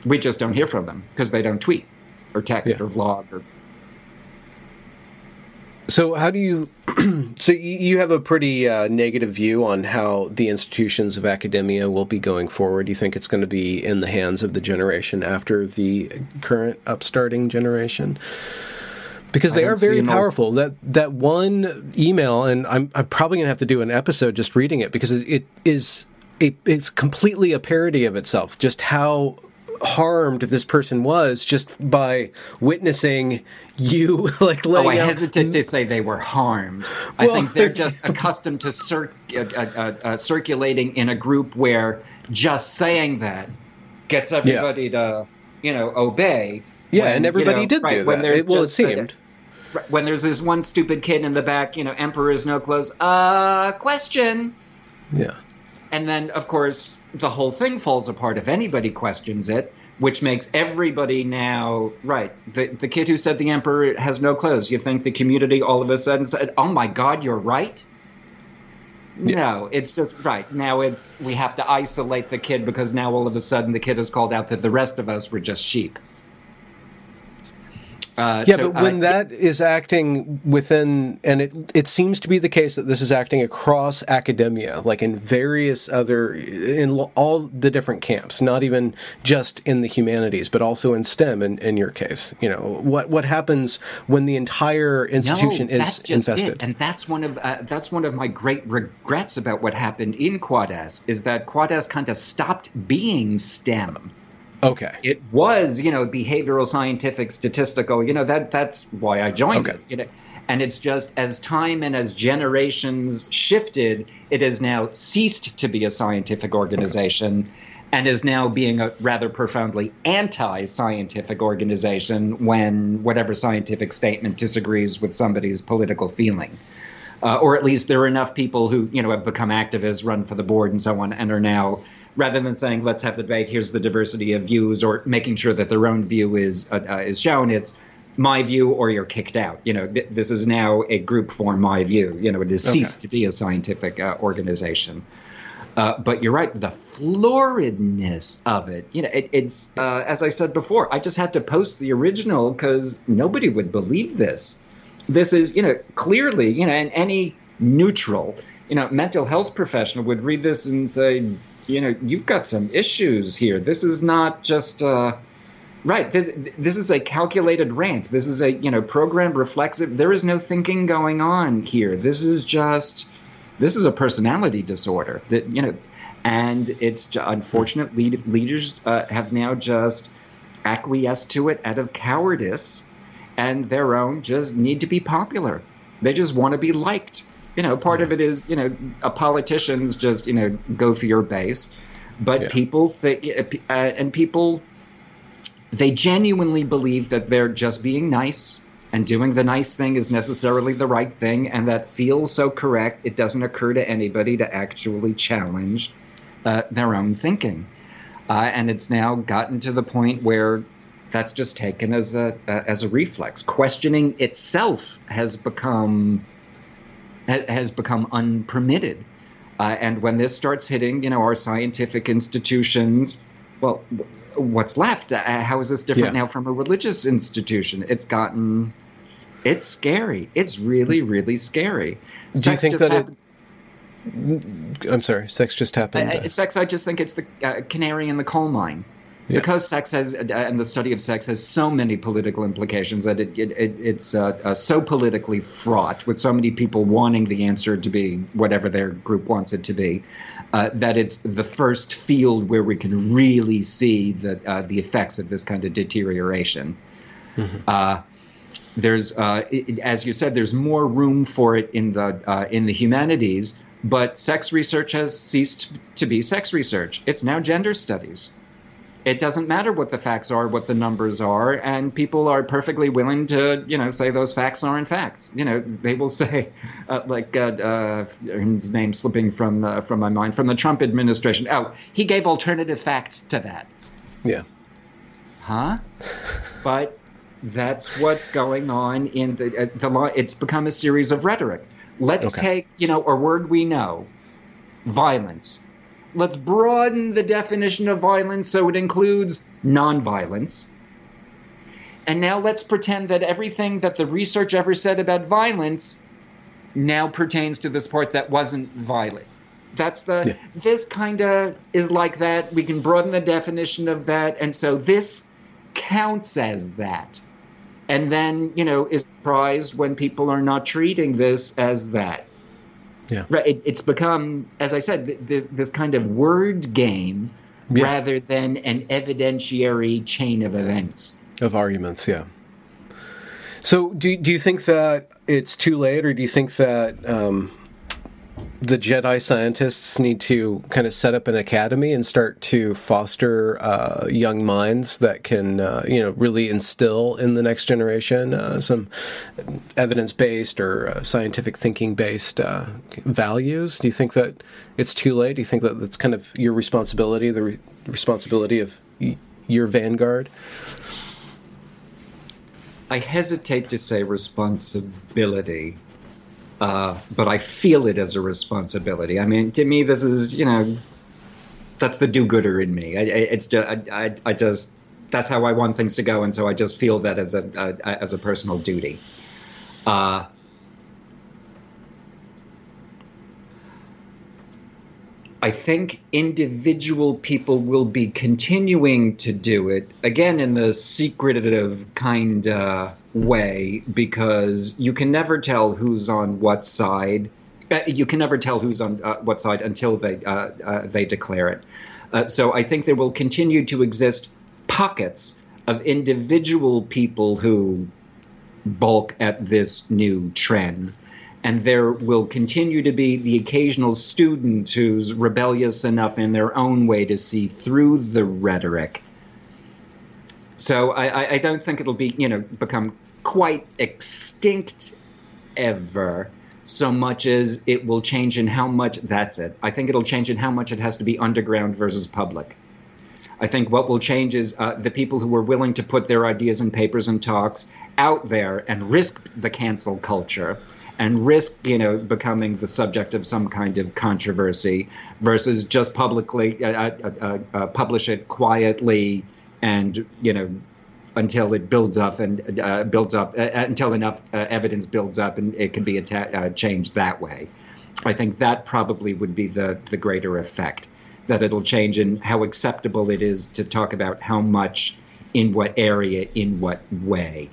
We just don't hear from them because they don't tweet or text yeah. or vlog or so, how do you? so, you have a pretty uh, negative view on how the institutions of academia will be going forward. You think it's going to be in the hands of the generation after the current upstarting generation? Because they are very powerful. That that one email, and I'm I'm probably going to have to do an episode just reading it because it is it, it's completely a parody of itself. Just how harmed this person was just by witnessing you like laying oh i out... hesitate to say they were harmed well, i think they're just accustomed to cir- uh, uh, uh, circulating in a group where just saying that gets everybody yeah. to you know obey yeah when, and everybody you know, did right, do that it, well it seemed a, when there's this one stupid kid in the back you know emperor's no clothes uh question yeah and then, of course, the whole thing falls apart if anybody questions it, which makes everybody now right. The the kid who said the emperor has no clothes. You think the community all of a sudden said, "Oh my God, you're right." Yeah. No, it's just right now. It's we have to isolate the kid because now all of a sudden the kid has called out that the rest of us were just sheep. Uh, yeah, so, but when uh, that is acting within, and it it seems to be the case that this is acting across academia, like in various other, in all the different camps, not even just in the humanities, but also in STEM. In, in your case, you know what what happens when the entire institution no, is infested, it. and that's one of uh, that's one of my great regrets about what happened in Quad-S is that Quad-S kind of stopped being STEM. Okay. It was, you know, behavioral scientific statistical, you know, that that's why I joined okay. it. You know, and it's just as time and as generations shifted, it has now ceased to be a scientific organization okay. and is now being a rather profoundly anti-scientific organization when whatever scientific statement disagrees with somebody's political feeling. Uh, or at least there are enough people who, you know, have become activists, run for the board and so on, and are now rather than saying let's have the debate here's the diversity of views or making sure that their own view is uh, uh, is shown it's my view or you're kicked out. You know th- this is now a group for my view. You know it has okay. ceased to be a scientific uh, organization. Uh, but you're right the floridness of it you know it, it's uh, as i said before i just had to post the original because nobody would believe this. This is you know clearly you know and any neutral you know mental health professional would read this and say you know, you've got some issues here. This is not just uh, right. This this is a calculated rant. This is a you know programmed reflexive. There is no thinking going on here. This is just this is a personality disorder that you know, and it's unfortunate lead, leaders uh, have now just acquiesced to it out of cowardice and their own just need to be popular. They just want to be liked you know, part yeah. of it is, you know, a politicians just, you know, go for your base, but yeah. people think, uh, and people, they genuinely believe that they're just being nice and doing the nice thing is necessarily the right thing, and that feels so correct, it doesn't occur to anybody to actually challenge uh, their own thinking. Uh, and it's now gotten to the point where that's just taken as a uh, as a reflex. Questioning itself has become has become unpermitted. Uh, and when this starts hitting, you know, our scientific institutions, well, what's left? Uh, how is this different yeah. now from a religious institution? It's gotten, it's scary. It's really, really scary. Do sex you think that happened. it? I'm sorry, sex just happened. Uh, sex, I just think it's the uh, canary in the coal mine. Yeah. Because sex has, uh, and the study of sex has so many political implications that it, it, it it's uh, uh, so politically fraught with so many people wanting the answer to be whatever their group wants it to be, uh, that it's the first field where we can really see the uh, the effects of this kind of deterioration. Mm-hmm. Uh, there's, it, as you said, there's more room for it in the in the humanities, but sex research has ceased to be sex research. It's now gender studies it doesn't matter what the facts are, what the numbers are, and people are perfectly willing to, you know, say those facts aren't facts. You know, they will say, uh, like, uh, uh, his name slipping from uh, from my mind, from the Trump administration. Oh, he gave alternative facts to that. Yeah. Huh? but that's what's going on in the uh, the law. It's become a series of rhetoric. Let's okay. take, you know, a word we know, violence let's broaden the definition of violence so it includes nonviolence. And now let's pretend that everything that the research ever said about violence now pertains to this part that wasn't violent. That's the yeah. this kind of is like that. We can broaden the definition of that, and so this counts as that. And then you know is surprised when people are not treating this as that. Yeah. Right. It, it's become, as I said, th- th- this kind of word game yeah. rather than an evidentiary chain of events. Of arguments, yeah. So, do, do you think that it's too late, or do you think that um, the Jedi scientists need to kind of set up an academy and start to foster uh, young minds that can, uh, you know, really instill in the next generation uh, some evidence based or uh, scientific thinking based uh, values. Do you think that it's too late? Do you think that that's kind of your responsibility, the re- responsibility of y- your vanguard? I hesitate to say responsibility uh, but I feel it as a responsibility. I mean, to me, this is you know, that's the do-gooder in me. I, it's just, I, I, I, just that's how I want things to go, and so I just feel that as a, a as a personal duty. Uh, I think individual people will be continuing to do it again in the secretive kind of way because you can never tell who's on what side. Uh, you can never tell who's on uh, what side until they uh, uh they declare it. Uh, so I think there will continue to exist pockets of individual people who balk at this new trend and there will continue to be the occasional student who's rebellious enough in their own way to see through the rhetoric. So I, I don't think it'll be, you know, become quite extinct ever so much as it will change in how much that's it. I think it'll change in how much it has to be underground versus public. I think what will change is uh, the people who are willing to put their ideas and papers and talks out there and risk the cancel culture and risk, you know, becoming the subject of some kind of controversy versus just publicly uh, uh, uh, uh publish it quietly and, you know, until it builds up and uh, builds up uh, until enough evidence builds up and it can be atta- changed that way. I think that probably would be the the greater effect that it'll change in how acceptable it is to talk about how much in what area in what way.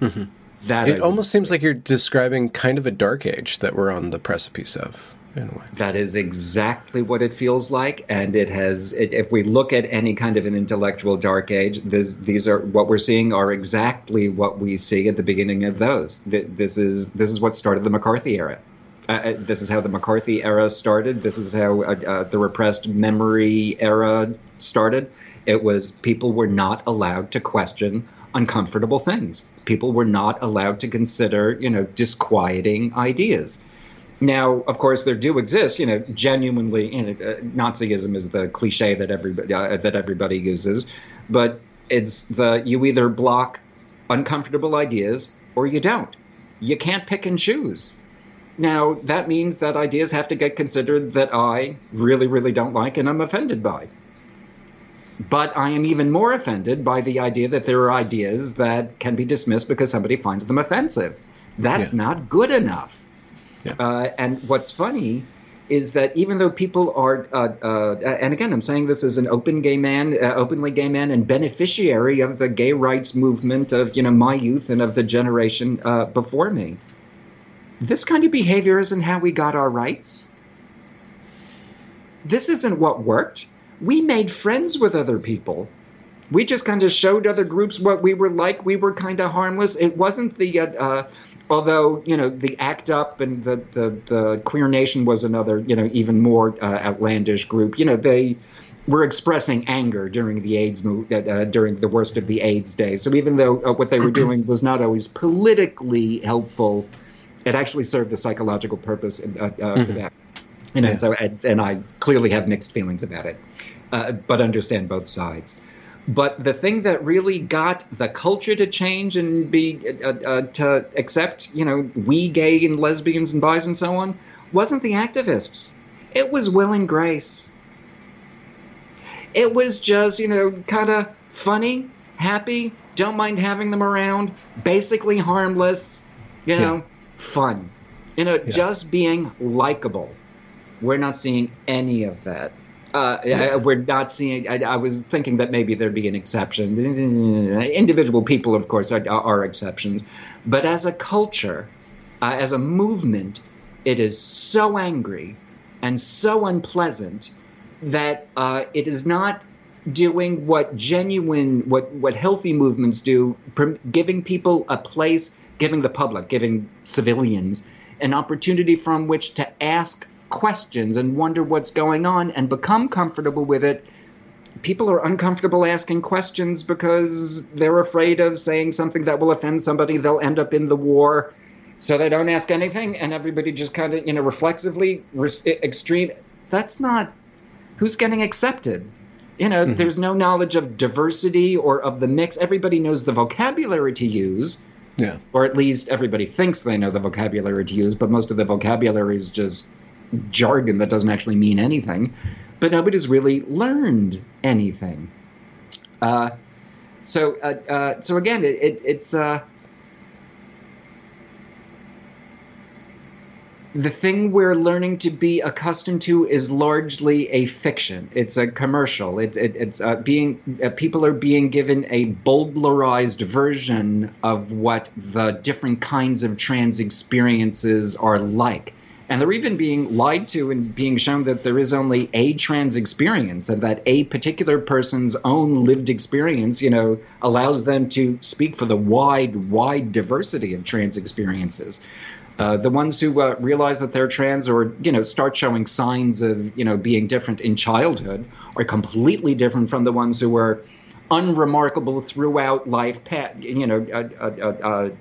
Mm-hmm. That it almost seems like you're describing kind of a dark age that we're on the precipice of. In a way. That is exactly what it feels like, and it has. It, if we look at any kind of an intellectual dark age, this, these are what we're seeing are exactly what we see at the beginning of those. This is this is what started the McCarthy era. Uh, uh, this is how the McCarthy era started. This is how uh, uh, the repressed memory era started. It was people were not allowed to question uncomfortable things. People were not allowed to consider, you know, disquieting ideas. Now, of course, there do exist, you know, genuinely. You know, uh, Nazism is the cliche that everybody uh, that everybody uses, but it's the you either block uncomfortable ideas or you don't. You can't pick and choose. Now, that means that ideas have to get considered that I really, really don't like and I'm offended by. But I am even more offended by the idea that there are ideas that can be dismissed because somebody finds them offensive. That's yeah. not good enough. Yeah. Uh, and what's funny is that even though people are, uh, uh, and again, I'm saying this as an open gay man, uh, openly gay man, and beneficiary of the gay rights movement of you know my youth and of the generation uh, before me. This kind of behavior isn't how we got our rights. This isn't what worked we made friends with other people. We just kind of showed other groups what we were like. We were kind of harmless. It wasn't the, uh, uh, although you know the ACT UP and the, the the Queer Nation was another you know even more uh, outlandish group. You know they were expressing anger during the AIDS move, uh, uh, during the worst of the AIDS days. So even though uh, what they were doing was not always politically helpful, it actually served a psychological purpose mm-hmm. for that. And, yeah. so, and, and I clearly have mixed feelings about it uh, but understand both sides. But the thing that really got the culture to change and be uh, uh, to accept, you know, we gay and lesbians and bis and so on, wasn't the activists. It was Will and Grace. It was just, you know, kind of funny, happy, don't mind having them around, basically harmless, you know, yeah. fun. You know, yeah. just being likable. We're not seeing any of that. Uh, yeah. we're not seeing. I, I, was thinking that maybe there'd be an exception. Individual people, of course, are, are exceptions, but as a culture, uh, as a movement, it is so angry and so unpleasant that uh, it is not doing what genuine, what what healthy movements do, giving people a place, giving the public, giving civilians an opportunity from which to ask questions and wonder what's going on and become comfortable with it. People are uncomfortable asking questions because they're afraid of saying something that will offend somebody. They'll end up in the war. So they don't ask anything, and everybody just kind of, you know, reflexively, extreme. That's not who's getting accepted. You know, mm-hmm. there's no knowledge of diversity or of the mix. Everybody knows the vocabulary to use. Yeah. Or at least everybody thinks they know the vocabulary to use, but most of the vocabulary is just jargon that doesn't actually mean anything, but nobody's really learned anything. Uh, so, uh, uh, so again, it, it, it's uh, the thing we're learning to be accustomed to is largely a fiction. It's a commercial. It, it, it's uh, being uh, people are being given a bowdlerized version of what the different kinds of trans experiences are like. And they're even being lied to and being shown that there is only a trans experience and that a particular person's own lived experience, you know, allows them to speak for the wide, wide diversity of trans experiences. Uh, the ones who uh, realize that they're trans or you know start showing signs of you know being different in childhood are completely different from the ones who are unremarkable throughout life. You know,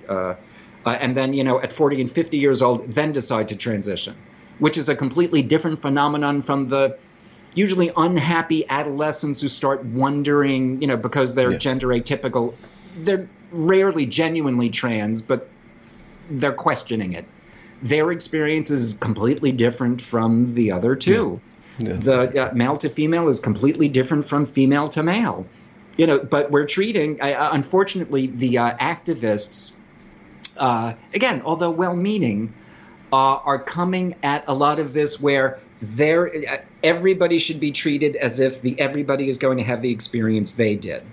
uh, uh, and then you know at 40 and 50 years old then decide to transition which is a completely different phenomenon from the usually unhappy adolescents who start wondering you know because they're yeah. gender atypical they're rarely genuinely trans but they're questioning it their experience is completely different from the other two yeah. Yeah. the uh, male to female is completely different from female to male you know but we're treating uh, unfortunately the uh, activists uh, again, although well-meaning, uh, are coming at a lot of this where there everybody should be treated as if the everybody is going to have the experience they did.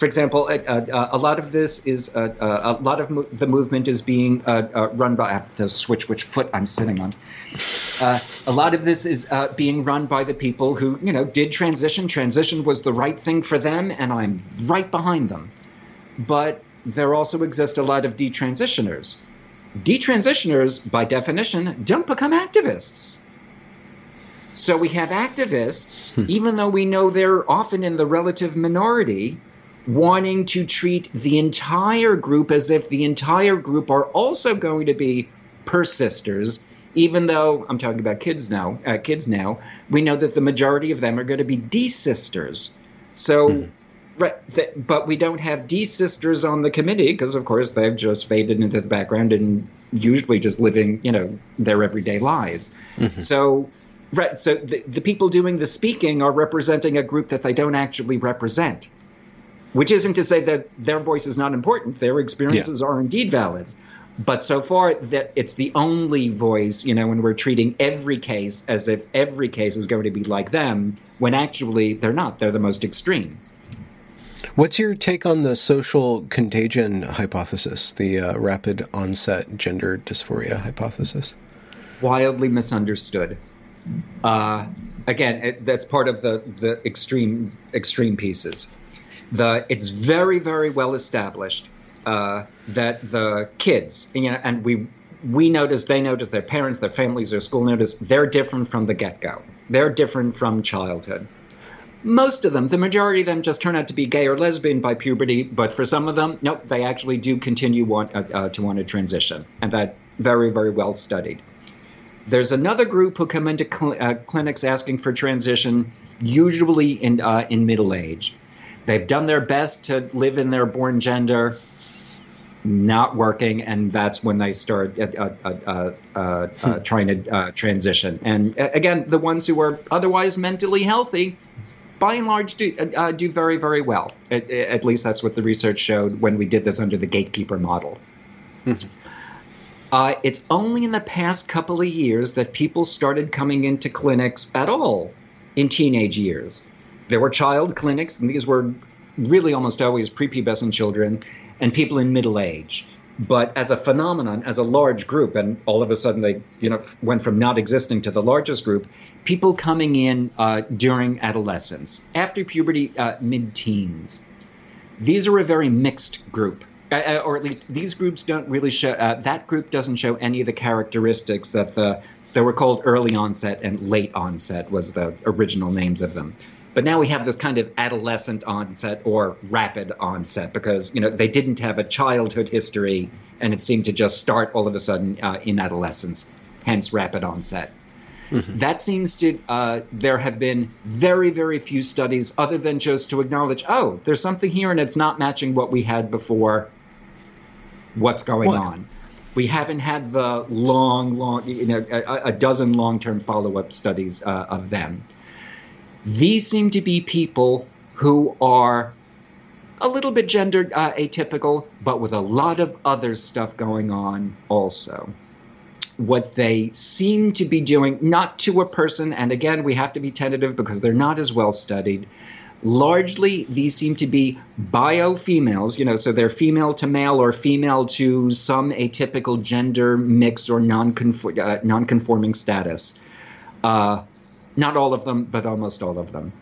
For example, uh, uh, a lot of this is uh, uh, a lot of mo- the movement is being run by. Have switch which foot I'm sitting on. a lot of this is being run by the people who, you know, did transition. Transition was the right thing for them, and I'm right behind them. But there also exist a lot of detransitioners. Detransitioners, by definition, don't become activists. So we have activists, hmm. even though we know they're often in the relative minority, wanting to treat the entire group as if the entire group are also going to be persisters even though I'm talking about kids now, uh, kids now, we know that the majority of them are going to be desisters. So, mm-hmm. Right, th- but we don't have desisters on the committee because, of course, they've just faded into the background and usually just living, you know, their everyday lives. Mm-hmm. So, right, so the, the people doing the speaking are representing a group that they don't actually represent. Which isn't to say that their voice is not important. Their experiences yeah. are indeed valid but so far that it's the only voice you know when we're treating every case as if every case is going to be like them when actually they're not they're the most extreme what's your take on the social contagion hypothesis the uh, rapid onset gender dysphoria hypothesis wildly misunderstood uh, again it, that's part of the the extreme extreme pieces the it's very very well established uh, that the kids, you know, and we we notice, they notice, their parents, their families, their school notice, they're different from the get go. They're different from childhood. Most of them, the majority of them, just turn out to be gay or lesbian by puberty. But for some of them, nope, they actually do continue want, uh, uh, to want to transition, and that very, very well studied. There's another group who come into cl- uh, clinics asking for transition, usually in uh, in middle age. They've done their best to live in their born gender not working, and that's when they start uh, uh, uh, uh hmm. trying to transition. And again, the ones who are otherwise mentally healthy, by and large, do do very very well. At, at, least that's what the research showed when we did this under the gatekeeper model. Hmm. Uh, it's only in the past couple of years that people started coming into clinics at all in teenage years. There were child clinics, and these were really almost always prepubescent children and people in middle age. But as a phenomenon, as a large group, and all of a sudden they, you know, went from not existing to the largest group, people coming in uh, during adolescence, after puberty, uh, mid-teens. These are a very mixed group. Uh, uh or at least these groups don't really show. Uh, that group doesn't show any of the characteristics that the that were called early onset and late onset was the original names of them. But now we have this kind of adolescent onset or rapid onset because you know they didn't have a childhood history and it seemed to just start all of a sudden uh, in adolescence, hence rapid onset. Mm-hmm. That seems to uh, there have been very very few studies other than just to acknowledge oh there's something here and it's not matching what we had before. What's going what? on? We haven't had the long long you know a, a dozen long term follow up studies uh, of them. These seem to be people who are a little bit gender uh, atypical, but with a lot of other stuff going on also. What they seem to be doing, not to a person, and again, we have to be tentative because they're not as well studied. Largely, these seem to be bio females, you know, so they're female to male or female to some atypical gender mix or non uh, non-conforming status. Uh, not all of them, but almost all of them.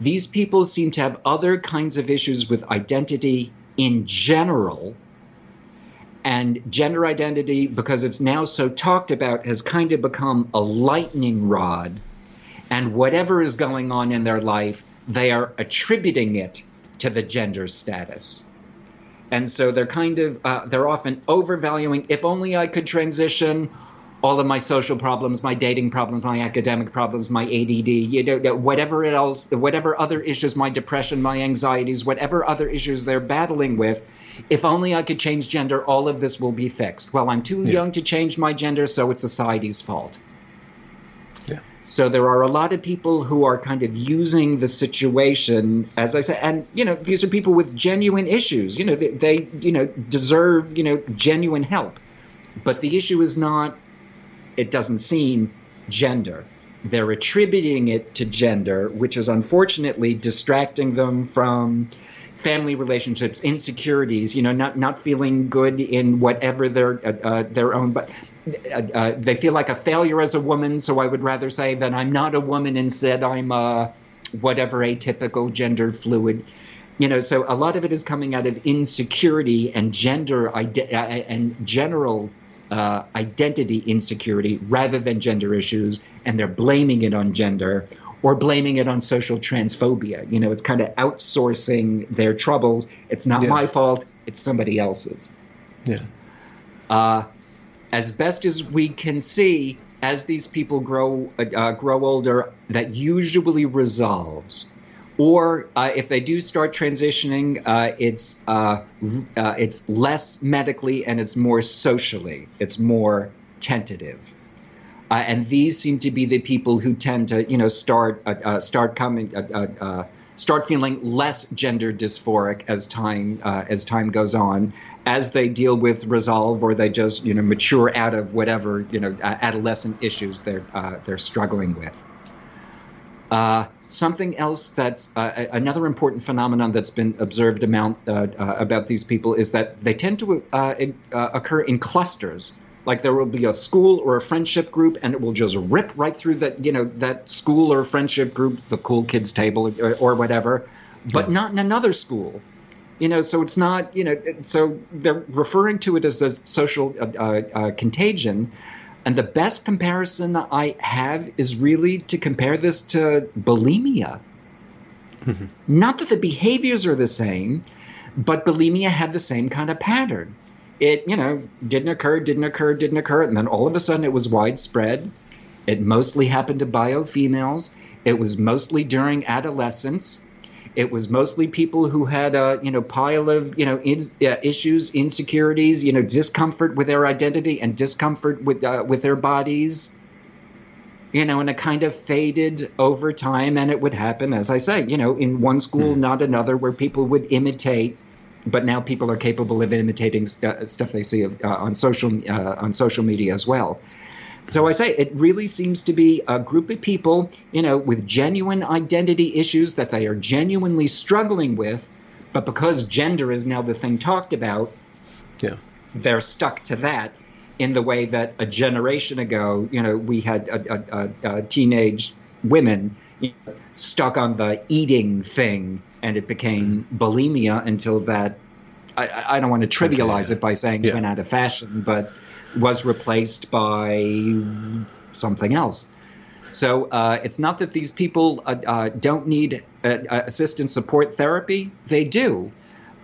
These people seem to have other kinds of issues with identity in general. And gender identity, because it's now so talked about, has kind of become a lightning rod. And whatever is going on in their life, they are attributing it to the gender status. And so they're kind of, uh, they're often overvaluing, if only I could transition, all of my social problems, my dating problems, my academic problems, my ADD, you know, whatever else, whatever other issues, my depression, my anxieties, whatever other issues they're battling with, if only I could change gender, all of this will be fixed. Well, I'm too yeah. young to change my gender, so it's society's fault. Yeah. So there are a lot of people who are kind of using the situation, as I said, and you know, these are people with genuine issues. You know, they, they you know deserve you know genuine help, but the issue is not it doesn't seem gender. They're attributing it to gender, which is unfortunately distracting them from family relationships, insecurities. You know, not not feeling good in whatever their uh, uh, their own, but uh, uh, they feel like a failure as a woman. So I would rather say that I'm not a woman. Instead, I'm a whatever atypical gender fluid. You know, so a lot of it is coming out of insecurity and gender ide- uh, and general uh, identity insecurity rather than gender issues, and they're blaming it on gender, or blaming it on social transphobia. You know, it's kind of outsourcing their troubles. It's not yeah. my fault. It's somebody else's. Yeah. Uh, as best as we can see, as these people grow uh, grow older, that usually resolves. Or uh, if they do start transitioning, uh, it's uh, uh, it's less medically and it's more socially. It's more tentative. Uh, and these seem to be the people who tend to, you know, start start coming start feeling less gender dysphoric as time as time goes on, as they deal with resolve or they just you know mature out of whatever you know adolescent issues they're uh, they're struggling with. Uh, something else that's uh, another important phenomenon that's been observed amount, uh, uh, about these people is that they tend to uh, occur in clusters. Like there will be a school or a friendship group, and it will just rip right through that you know that school or friendship group, the cool kids table or, or whatever, but yeah. not in another school you know so it's not you know so they're referring to it as a social uh, uh, uh, contagion and the best comparison that i have is really to compare this to bulimia. Mm-hmm. not that the behaviors are the same but bulimia had the same kind of pattern. It you know didn't occur didn't occur didn't occur and then all of a sudden it was widespread. It mostly happened to bio females it was mostly during adolescence it was mostly people who had a you know pile of you know in, uh, issues, insecurities, you know discomfort with their identity and discomfort with uh, with their bodies. You know, and it kind of faded over time, and it would happen, as I say, you know, in one school, mm. not another, where people would imitate but now people are capable of imitating st- stuff they see of, uh, on social uh, on social media as well. So I say it really seems to be a group of people, you know, with genuine identity issues that they are genuinely struggling with, but because gender is now the thing talked about, yeah. they're stuck to that in the way that a generation ago, you know, we had a, a, a, teenage women you know, stuck on the eating thing, and it became mm-hmm. bulimia until that. I, I don't want to trivialize okay, yeah. it by saying yeah. went out of fashion, but was replaced by something else. So uh, it's not that these people uh, uh, don't need uh, uh, assistance support therapy; they do,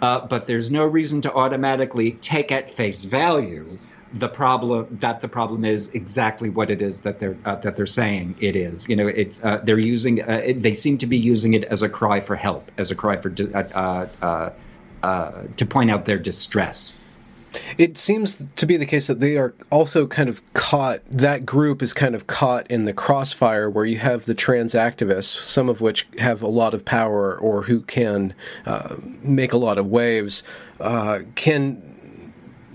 uh, but there's no reason to automatically take at face value the problem that the problem is exactly what it is that they're that they're saying it is. You know, it's they're using it, they seem to be using it as a cry for help, as a cry for to point out their distress. It seems to be the case that they are also kind of caught, that group is kind of caught in the crossfire where you have the trans activists, some of which have a lot of power or who can uh, make a lot of waves, uh, can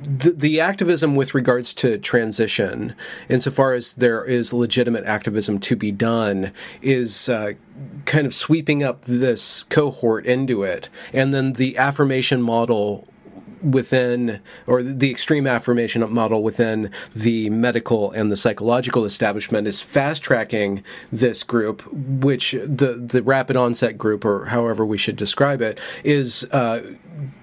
the, the, activism with regards to transition, insofar as there is legitimate activism to be done, is uh, kind of sweeping up this cohort into it. And then the affirmation model within, or the extreme affirmation model within the medical and the psychological establishment is fast tracking this group, which the the rapid onset group, or however we should describe it, is. Uh,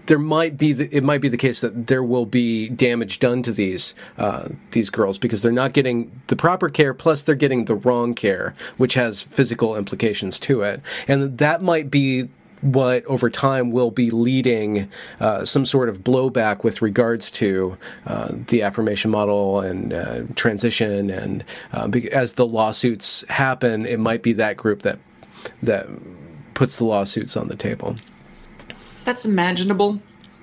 there might be the, it might be the case that there will be damage done to these uh, these girls because they're not getting the proper care plus they're getting the wrong care which has physical implications to it and that might be what over time will be leading uh, some sort of blowback with regards to uh, the affirmation model and uh, transition. And uh, as the lawsuits happen, it might be that group that that puts the lawsuits on the table. That's imaginable.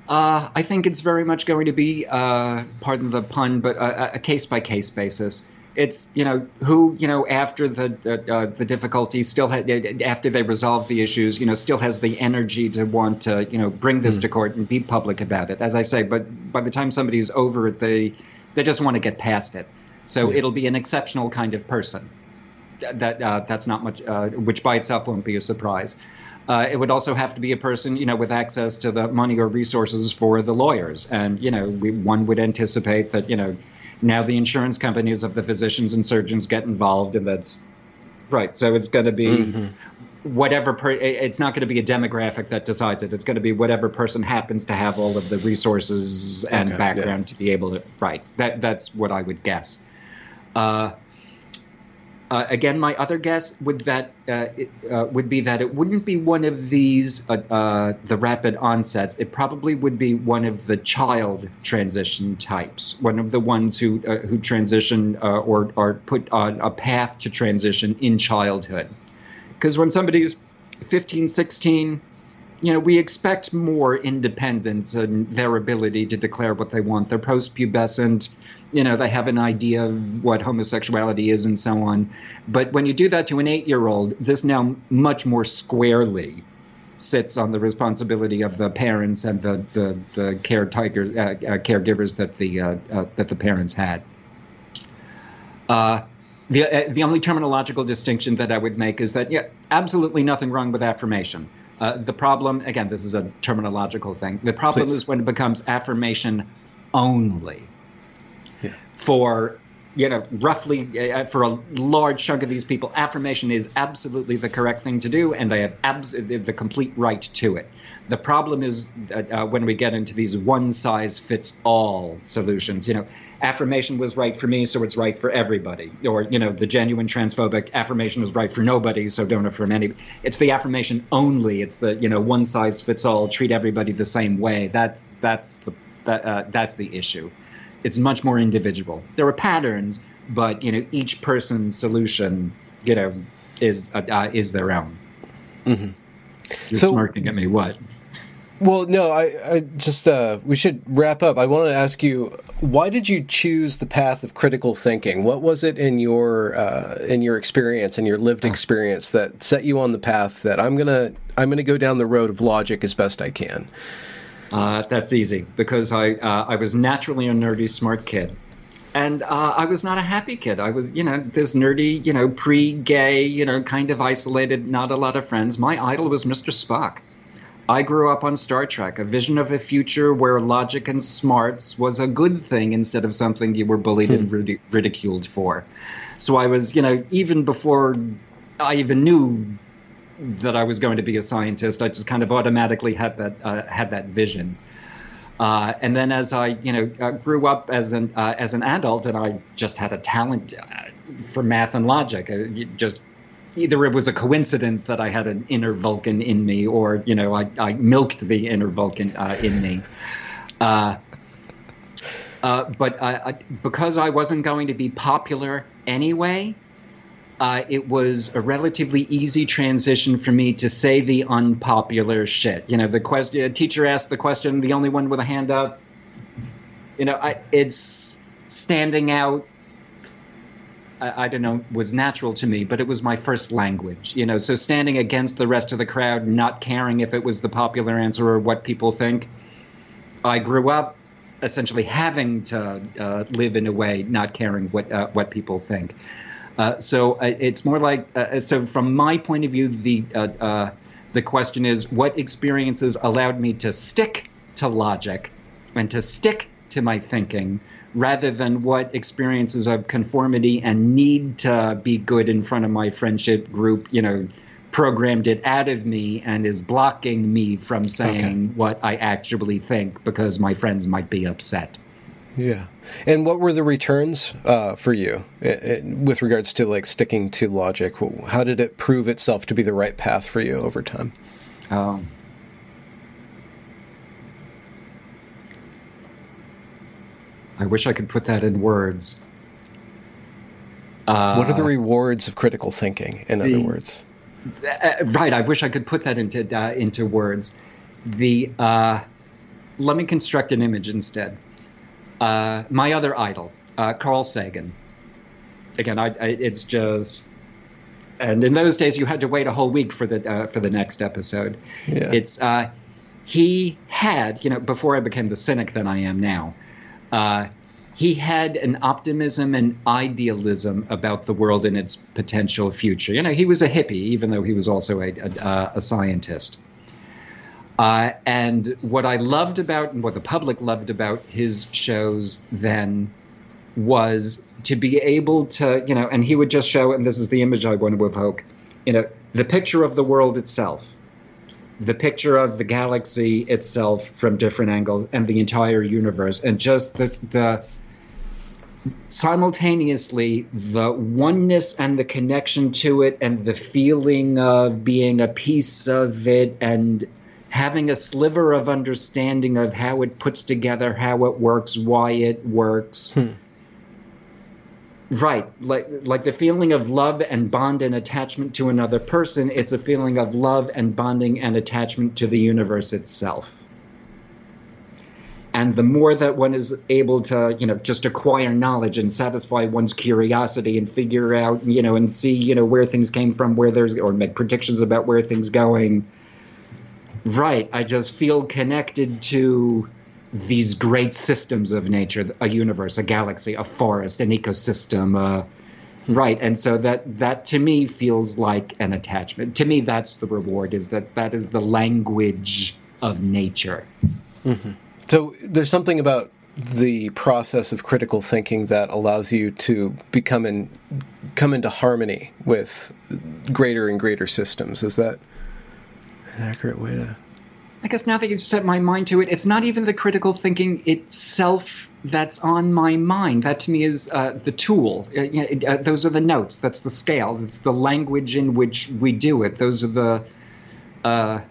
Uh, I think it's very much going to be, uh, pardon the pun, but a case by case basis it's you know who you know after the the, uh, the difficulties still had after they resolve the issues you know still has the energy to want to you know bring this mm. to court and be public about it. As i say but by the time somebody's over it they they just want to get past it. So yeah. it'll be an exceptional kind of person. That uh, that's not much uh, which by itself won't be a surprise. Uh, it would also have to be a person, you know, with access to the money or resources for the lawyers, and you know, we, one would anticipate that, you know, now the insurance companies of the physicians and surgeons get involved, and that's right. So it's going to be mm-hmm. whatever. Per, it's not going to be a demographic that decides it. It's going to be whatever person happens to have all of the resources and okay, background yeah. to be able to. Right. That that's what I would guess. Uh, Uh, again, my other guess would that uh, it, uh, would be that it wouldn't be one of these uh, uh, the rapid onsets. It probably would be one of the child transition types, one of the ones who uh, who transition or are put on a path to transition in childhood. Because when somebody's 15, 16, you know, we expect more independence and their ability to declare what they want. They're post-pubescent you know they have an idea of what homosexuality is and so on. But when you do that to an eight year old this now much more squarely sits on the responsibility of the parents and the the, the uh, uh, caregivers that the uh, uh that the parents had. Uh, the uh, the only terminological distinction that I would make is that yeah absolutely nothing wrong with affirmation the problem again this is a terminological thing the problem Please. is when it becomes affirmation only yeah. for you know roughly uh, for a large chunk of these people affirmation is absolutely the correct thing to do and they have abs- the complete right to it the problem is uh, when we get into these one size fits all solutions you know affirmation was right for me so it's right for everybody or you know the genuine transphobic affirmation is right for nobody so don't affirm any it's the affirmation only it's the you know one size fits all treat everybody the same way that's that's the that, uh, that's the issue it's much more individual. There are patterns, but you know each person's solution, you know, is uh, uh is their own. Mm-hmm. You're so, smirking at me. What? Well, no, I, I just uh, we should wrap up. I wanted to ask you, why did you choose the path of critical thinking? What was it in your uh, in your experience and your lived experience that set you on the path that I'm gonna I'm gonna go down the road of logic as best I can? Uh, that's easy because I uh, I was naturally a nerdy, smart kid, and uh, I was not a happy kid. I was, you know, this nerdy, you know, pre-gay, you know, kind of isolated, not a lot of friends. My idol was Mr. Spock. I grew up on Star Trek, a vision of a future where logic and smarts was a good thing instead of something you were bullied hmm. and ridiculed for. So I was, you know, even before I even knew that I was going to be a scientist. I just kind of automatically had that uh, had that vision. Uh, and then as I, you know, uh, grew up as an uh, as an adult, and I just had a talent uh, for math and logic. Uh, just either it was a coincidence that I had an inner Vulcan in me, or you know, I, I milked the inner Vulcan uh, in me. Uh, uh, but I, because I wasn't going to be popular anyway, uh, it was a relatively easy transition for me to say the unpopular shit. You know, the question a teacher asked the question, the only one with a hand up. You know, I, it's standing out. I, I, don't know, was natural to me, but it was my first language. You know, so standing against the rest of the crowd, not caring if it was the popular answer or what people think. I grew up essentially having to uh, live in a way, not caring what uh, what people think. Uh, so uh, it's more like uh, so from my point of view, the uh, uh, the question is what experiences allowed me to stick to logic and to stick to my thinking rather than what experiences of conformity and need to be good in front of my friendship group, you know, programmed it out of me and is blocking me from saying okay. what I actually think because my friends might be upset. Yeah. And what were the returns uh, for you it, it, with regards to like sticking to logic? How did it prove itself to be the right path for you over time? Um, I wish I could put that in words. Uh, what are the rewards of critical thinking? In the, other words, uh, right. I wish I could put that into uh, into words. The uh, let me construct an image instead. Uh, my other idol, uh, Carl Sagan. Again, I, I, it's just, and in those days you had to wait a whole week for the uh, for the next episode. Yeah. It's uh, he had, you know, before I became the cynic that I am now. Uh, he had an optimism and idealism about the world and its potential future. You know, he was a hippie, even though he was also a, a, a scientist. Uh, and what I loved about, and what the public loved about his shows then was to be able to, you know, and he would just show, and this is the image I want to evoke, you know, the picture of the world itself, the picture of the galaxy itself from different angles, and the entire universe, and just the the simultaneously the oneness and the connection to it and the feeling of being a piece of it and having a sliver of understanding of how it puts together how it works why it works hmm. Right. Like like the feeling of love and bond and attachment to another person it's a feeling of love and bonding and attachment to the universe itself. And the more that one is able to you know just acquire knowledge and satisfy one's curiosity and figure out you know and see you know where things came from where there's or make predictions about where things going. Right. I just feel connected to these great systems of nature a universe a galaxy a forest an ecosystem uh, right and so that that to me feels like an attachment to me that's the reward is that that is the language of nature mm-hmm. So there's something about the process of critical thinking that allows you to become in come into harmony with greater and greater systems. Is that an accurate way to? I guess now that you've set my mind to it, it's not even the critical thinking itself that's on my mind. That to me is uh, the tool. Uh, uh, those are the notes. That's the scale. That's the language in which we do it. Those are the uh,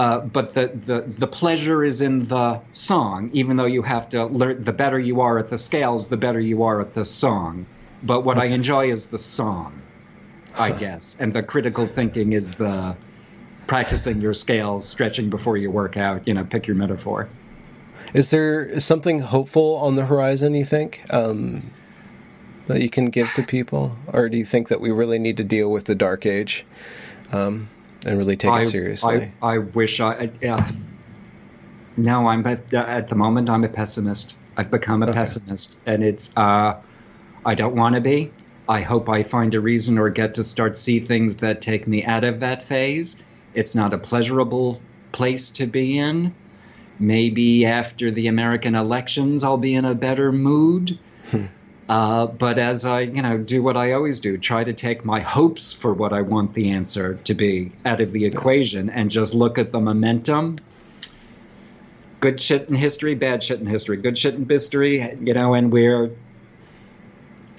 uh, but the, the, the pleasure is in the song, even though you have to learn. The better you are at the scales, the better you are at the song. But what okay. I enjoy is the song, I guess. And the critical thinking is the practicing your scales, stretching before you work out. You know, pick your metaphor. Is there something hopeful on the horizon? You think um, that you can give to people, or do you think that we really need to deal with the dark age? Um, and really take I, it seriously. I, I wish I. Uh, no, I'm at, at the moment. I'm a pessimist. I've become a okay. pessimist, and it's. Uh, I don't want to be. I hope I find a reason or get to start see things that take me out of that phase. It's not a pleasurable place to be in. Maybe after the American elections, I'll be in a better mood. Hmm. Uh, but as I, you know, do what I always do, try to take my hopes for what I want the answer to be out of the equation and just look at the momentum. Good shit in history, bad shit in history. Good shit in history, you know, and we're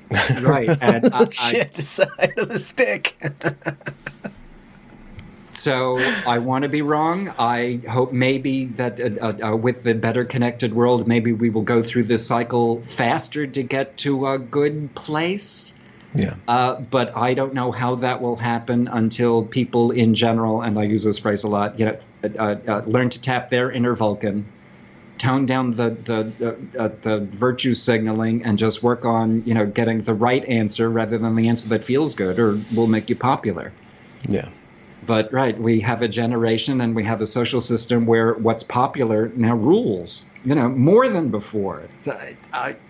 right. And I, shit side of the stick. So I want to be wrong. I hope maybe that uh, uh, uh, with the better connected world, maybe we will go through this cycle faster to get to a good place. Yeah. Uh, but I don't know how that will happen until people in general, and I use this phrase a lot, you know, uh, uh, learn to tap their inner Vulcan, tone down the the the virtue signaling, and just work on you know getting the right answer rather than the answer that feels good or will make you popular. Yeah. But right, we have a generation and we have a social system where what's popular now rules. You know, more than before. It's, uh,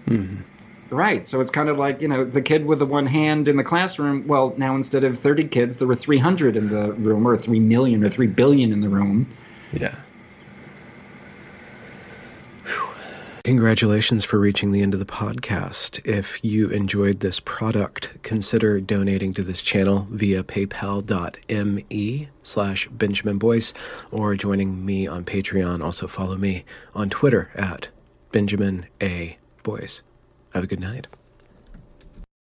mm-hmm. Right. So it's kind of like, you know, the kid with the one hand in the classroom. Well, now instead of 30 kids, there were 300 in the room, or 3 million or 3 billion in the room. Yeah. Congratulations for reaching the end of the podcast. If you enjoyed this product, consider donating to this channel via paypal.me slash Benjamin Boyce or joining me on Patreon. Also follow me on Twitter at Benjamin A. Boyce. Have a good night.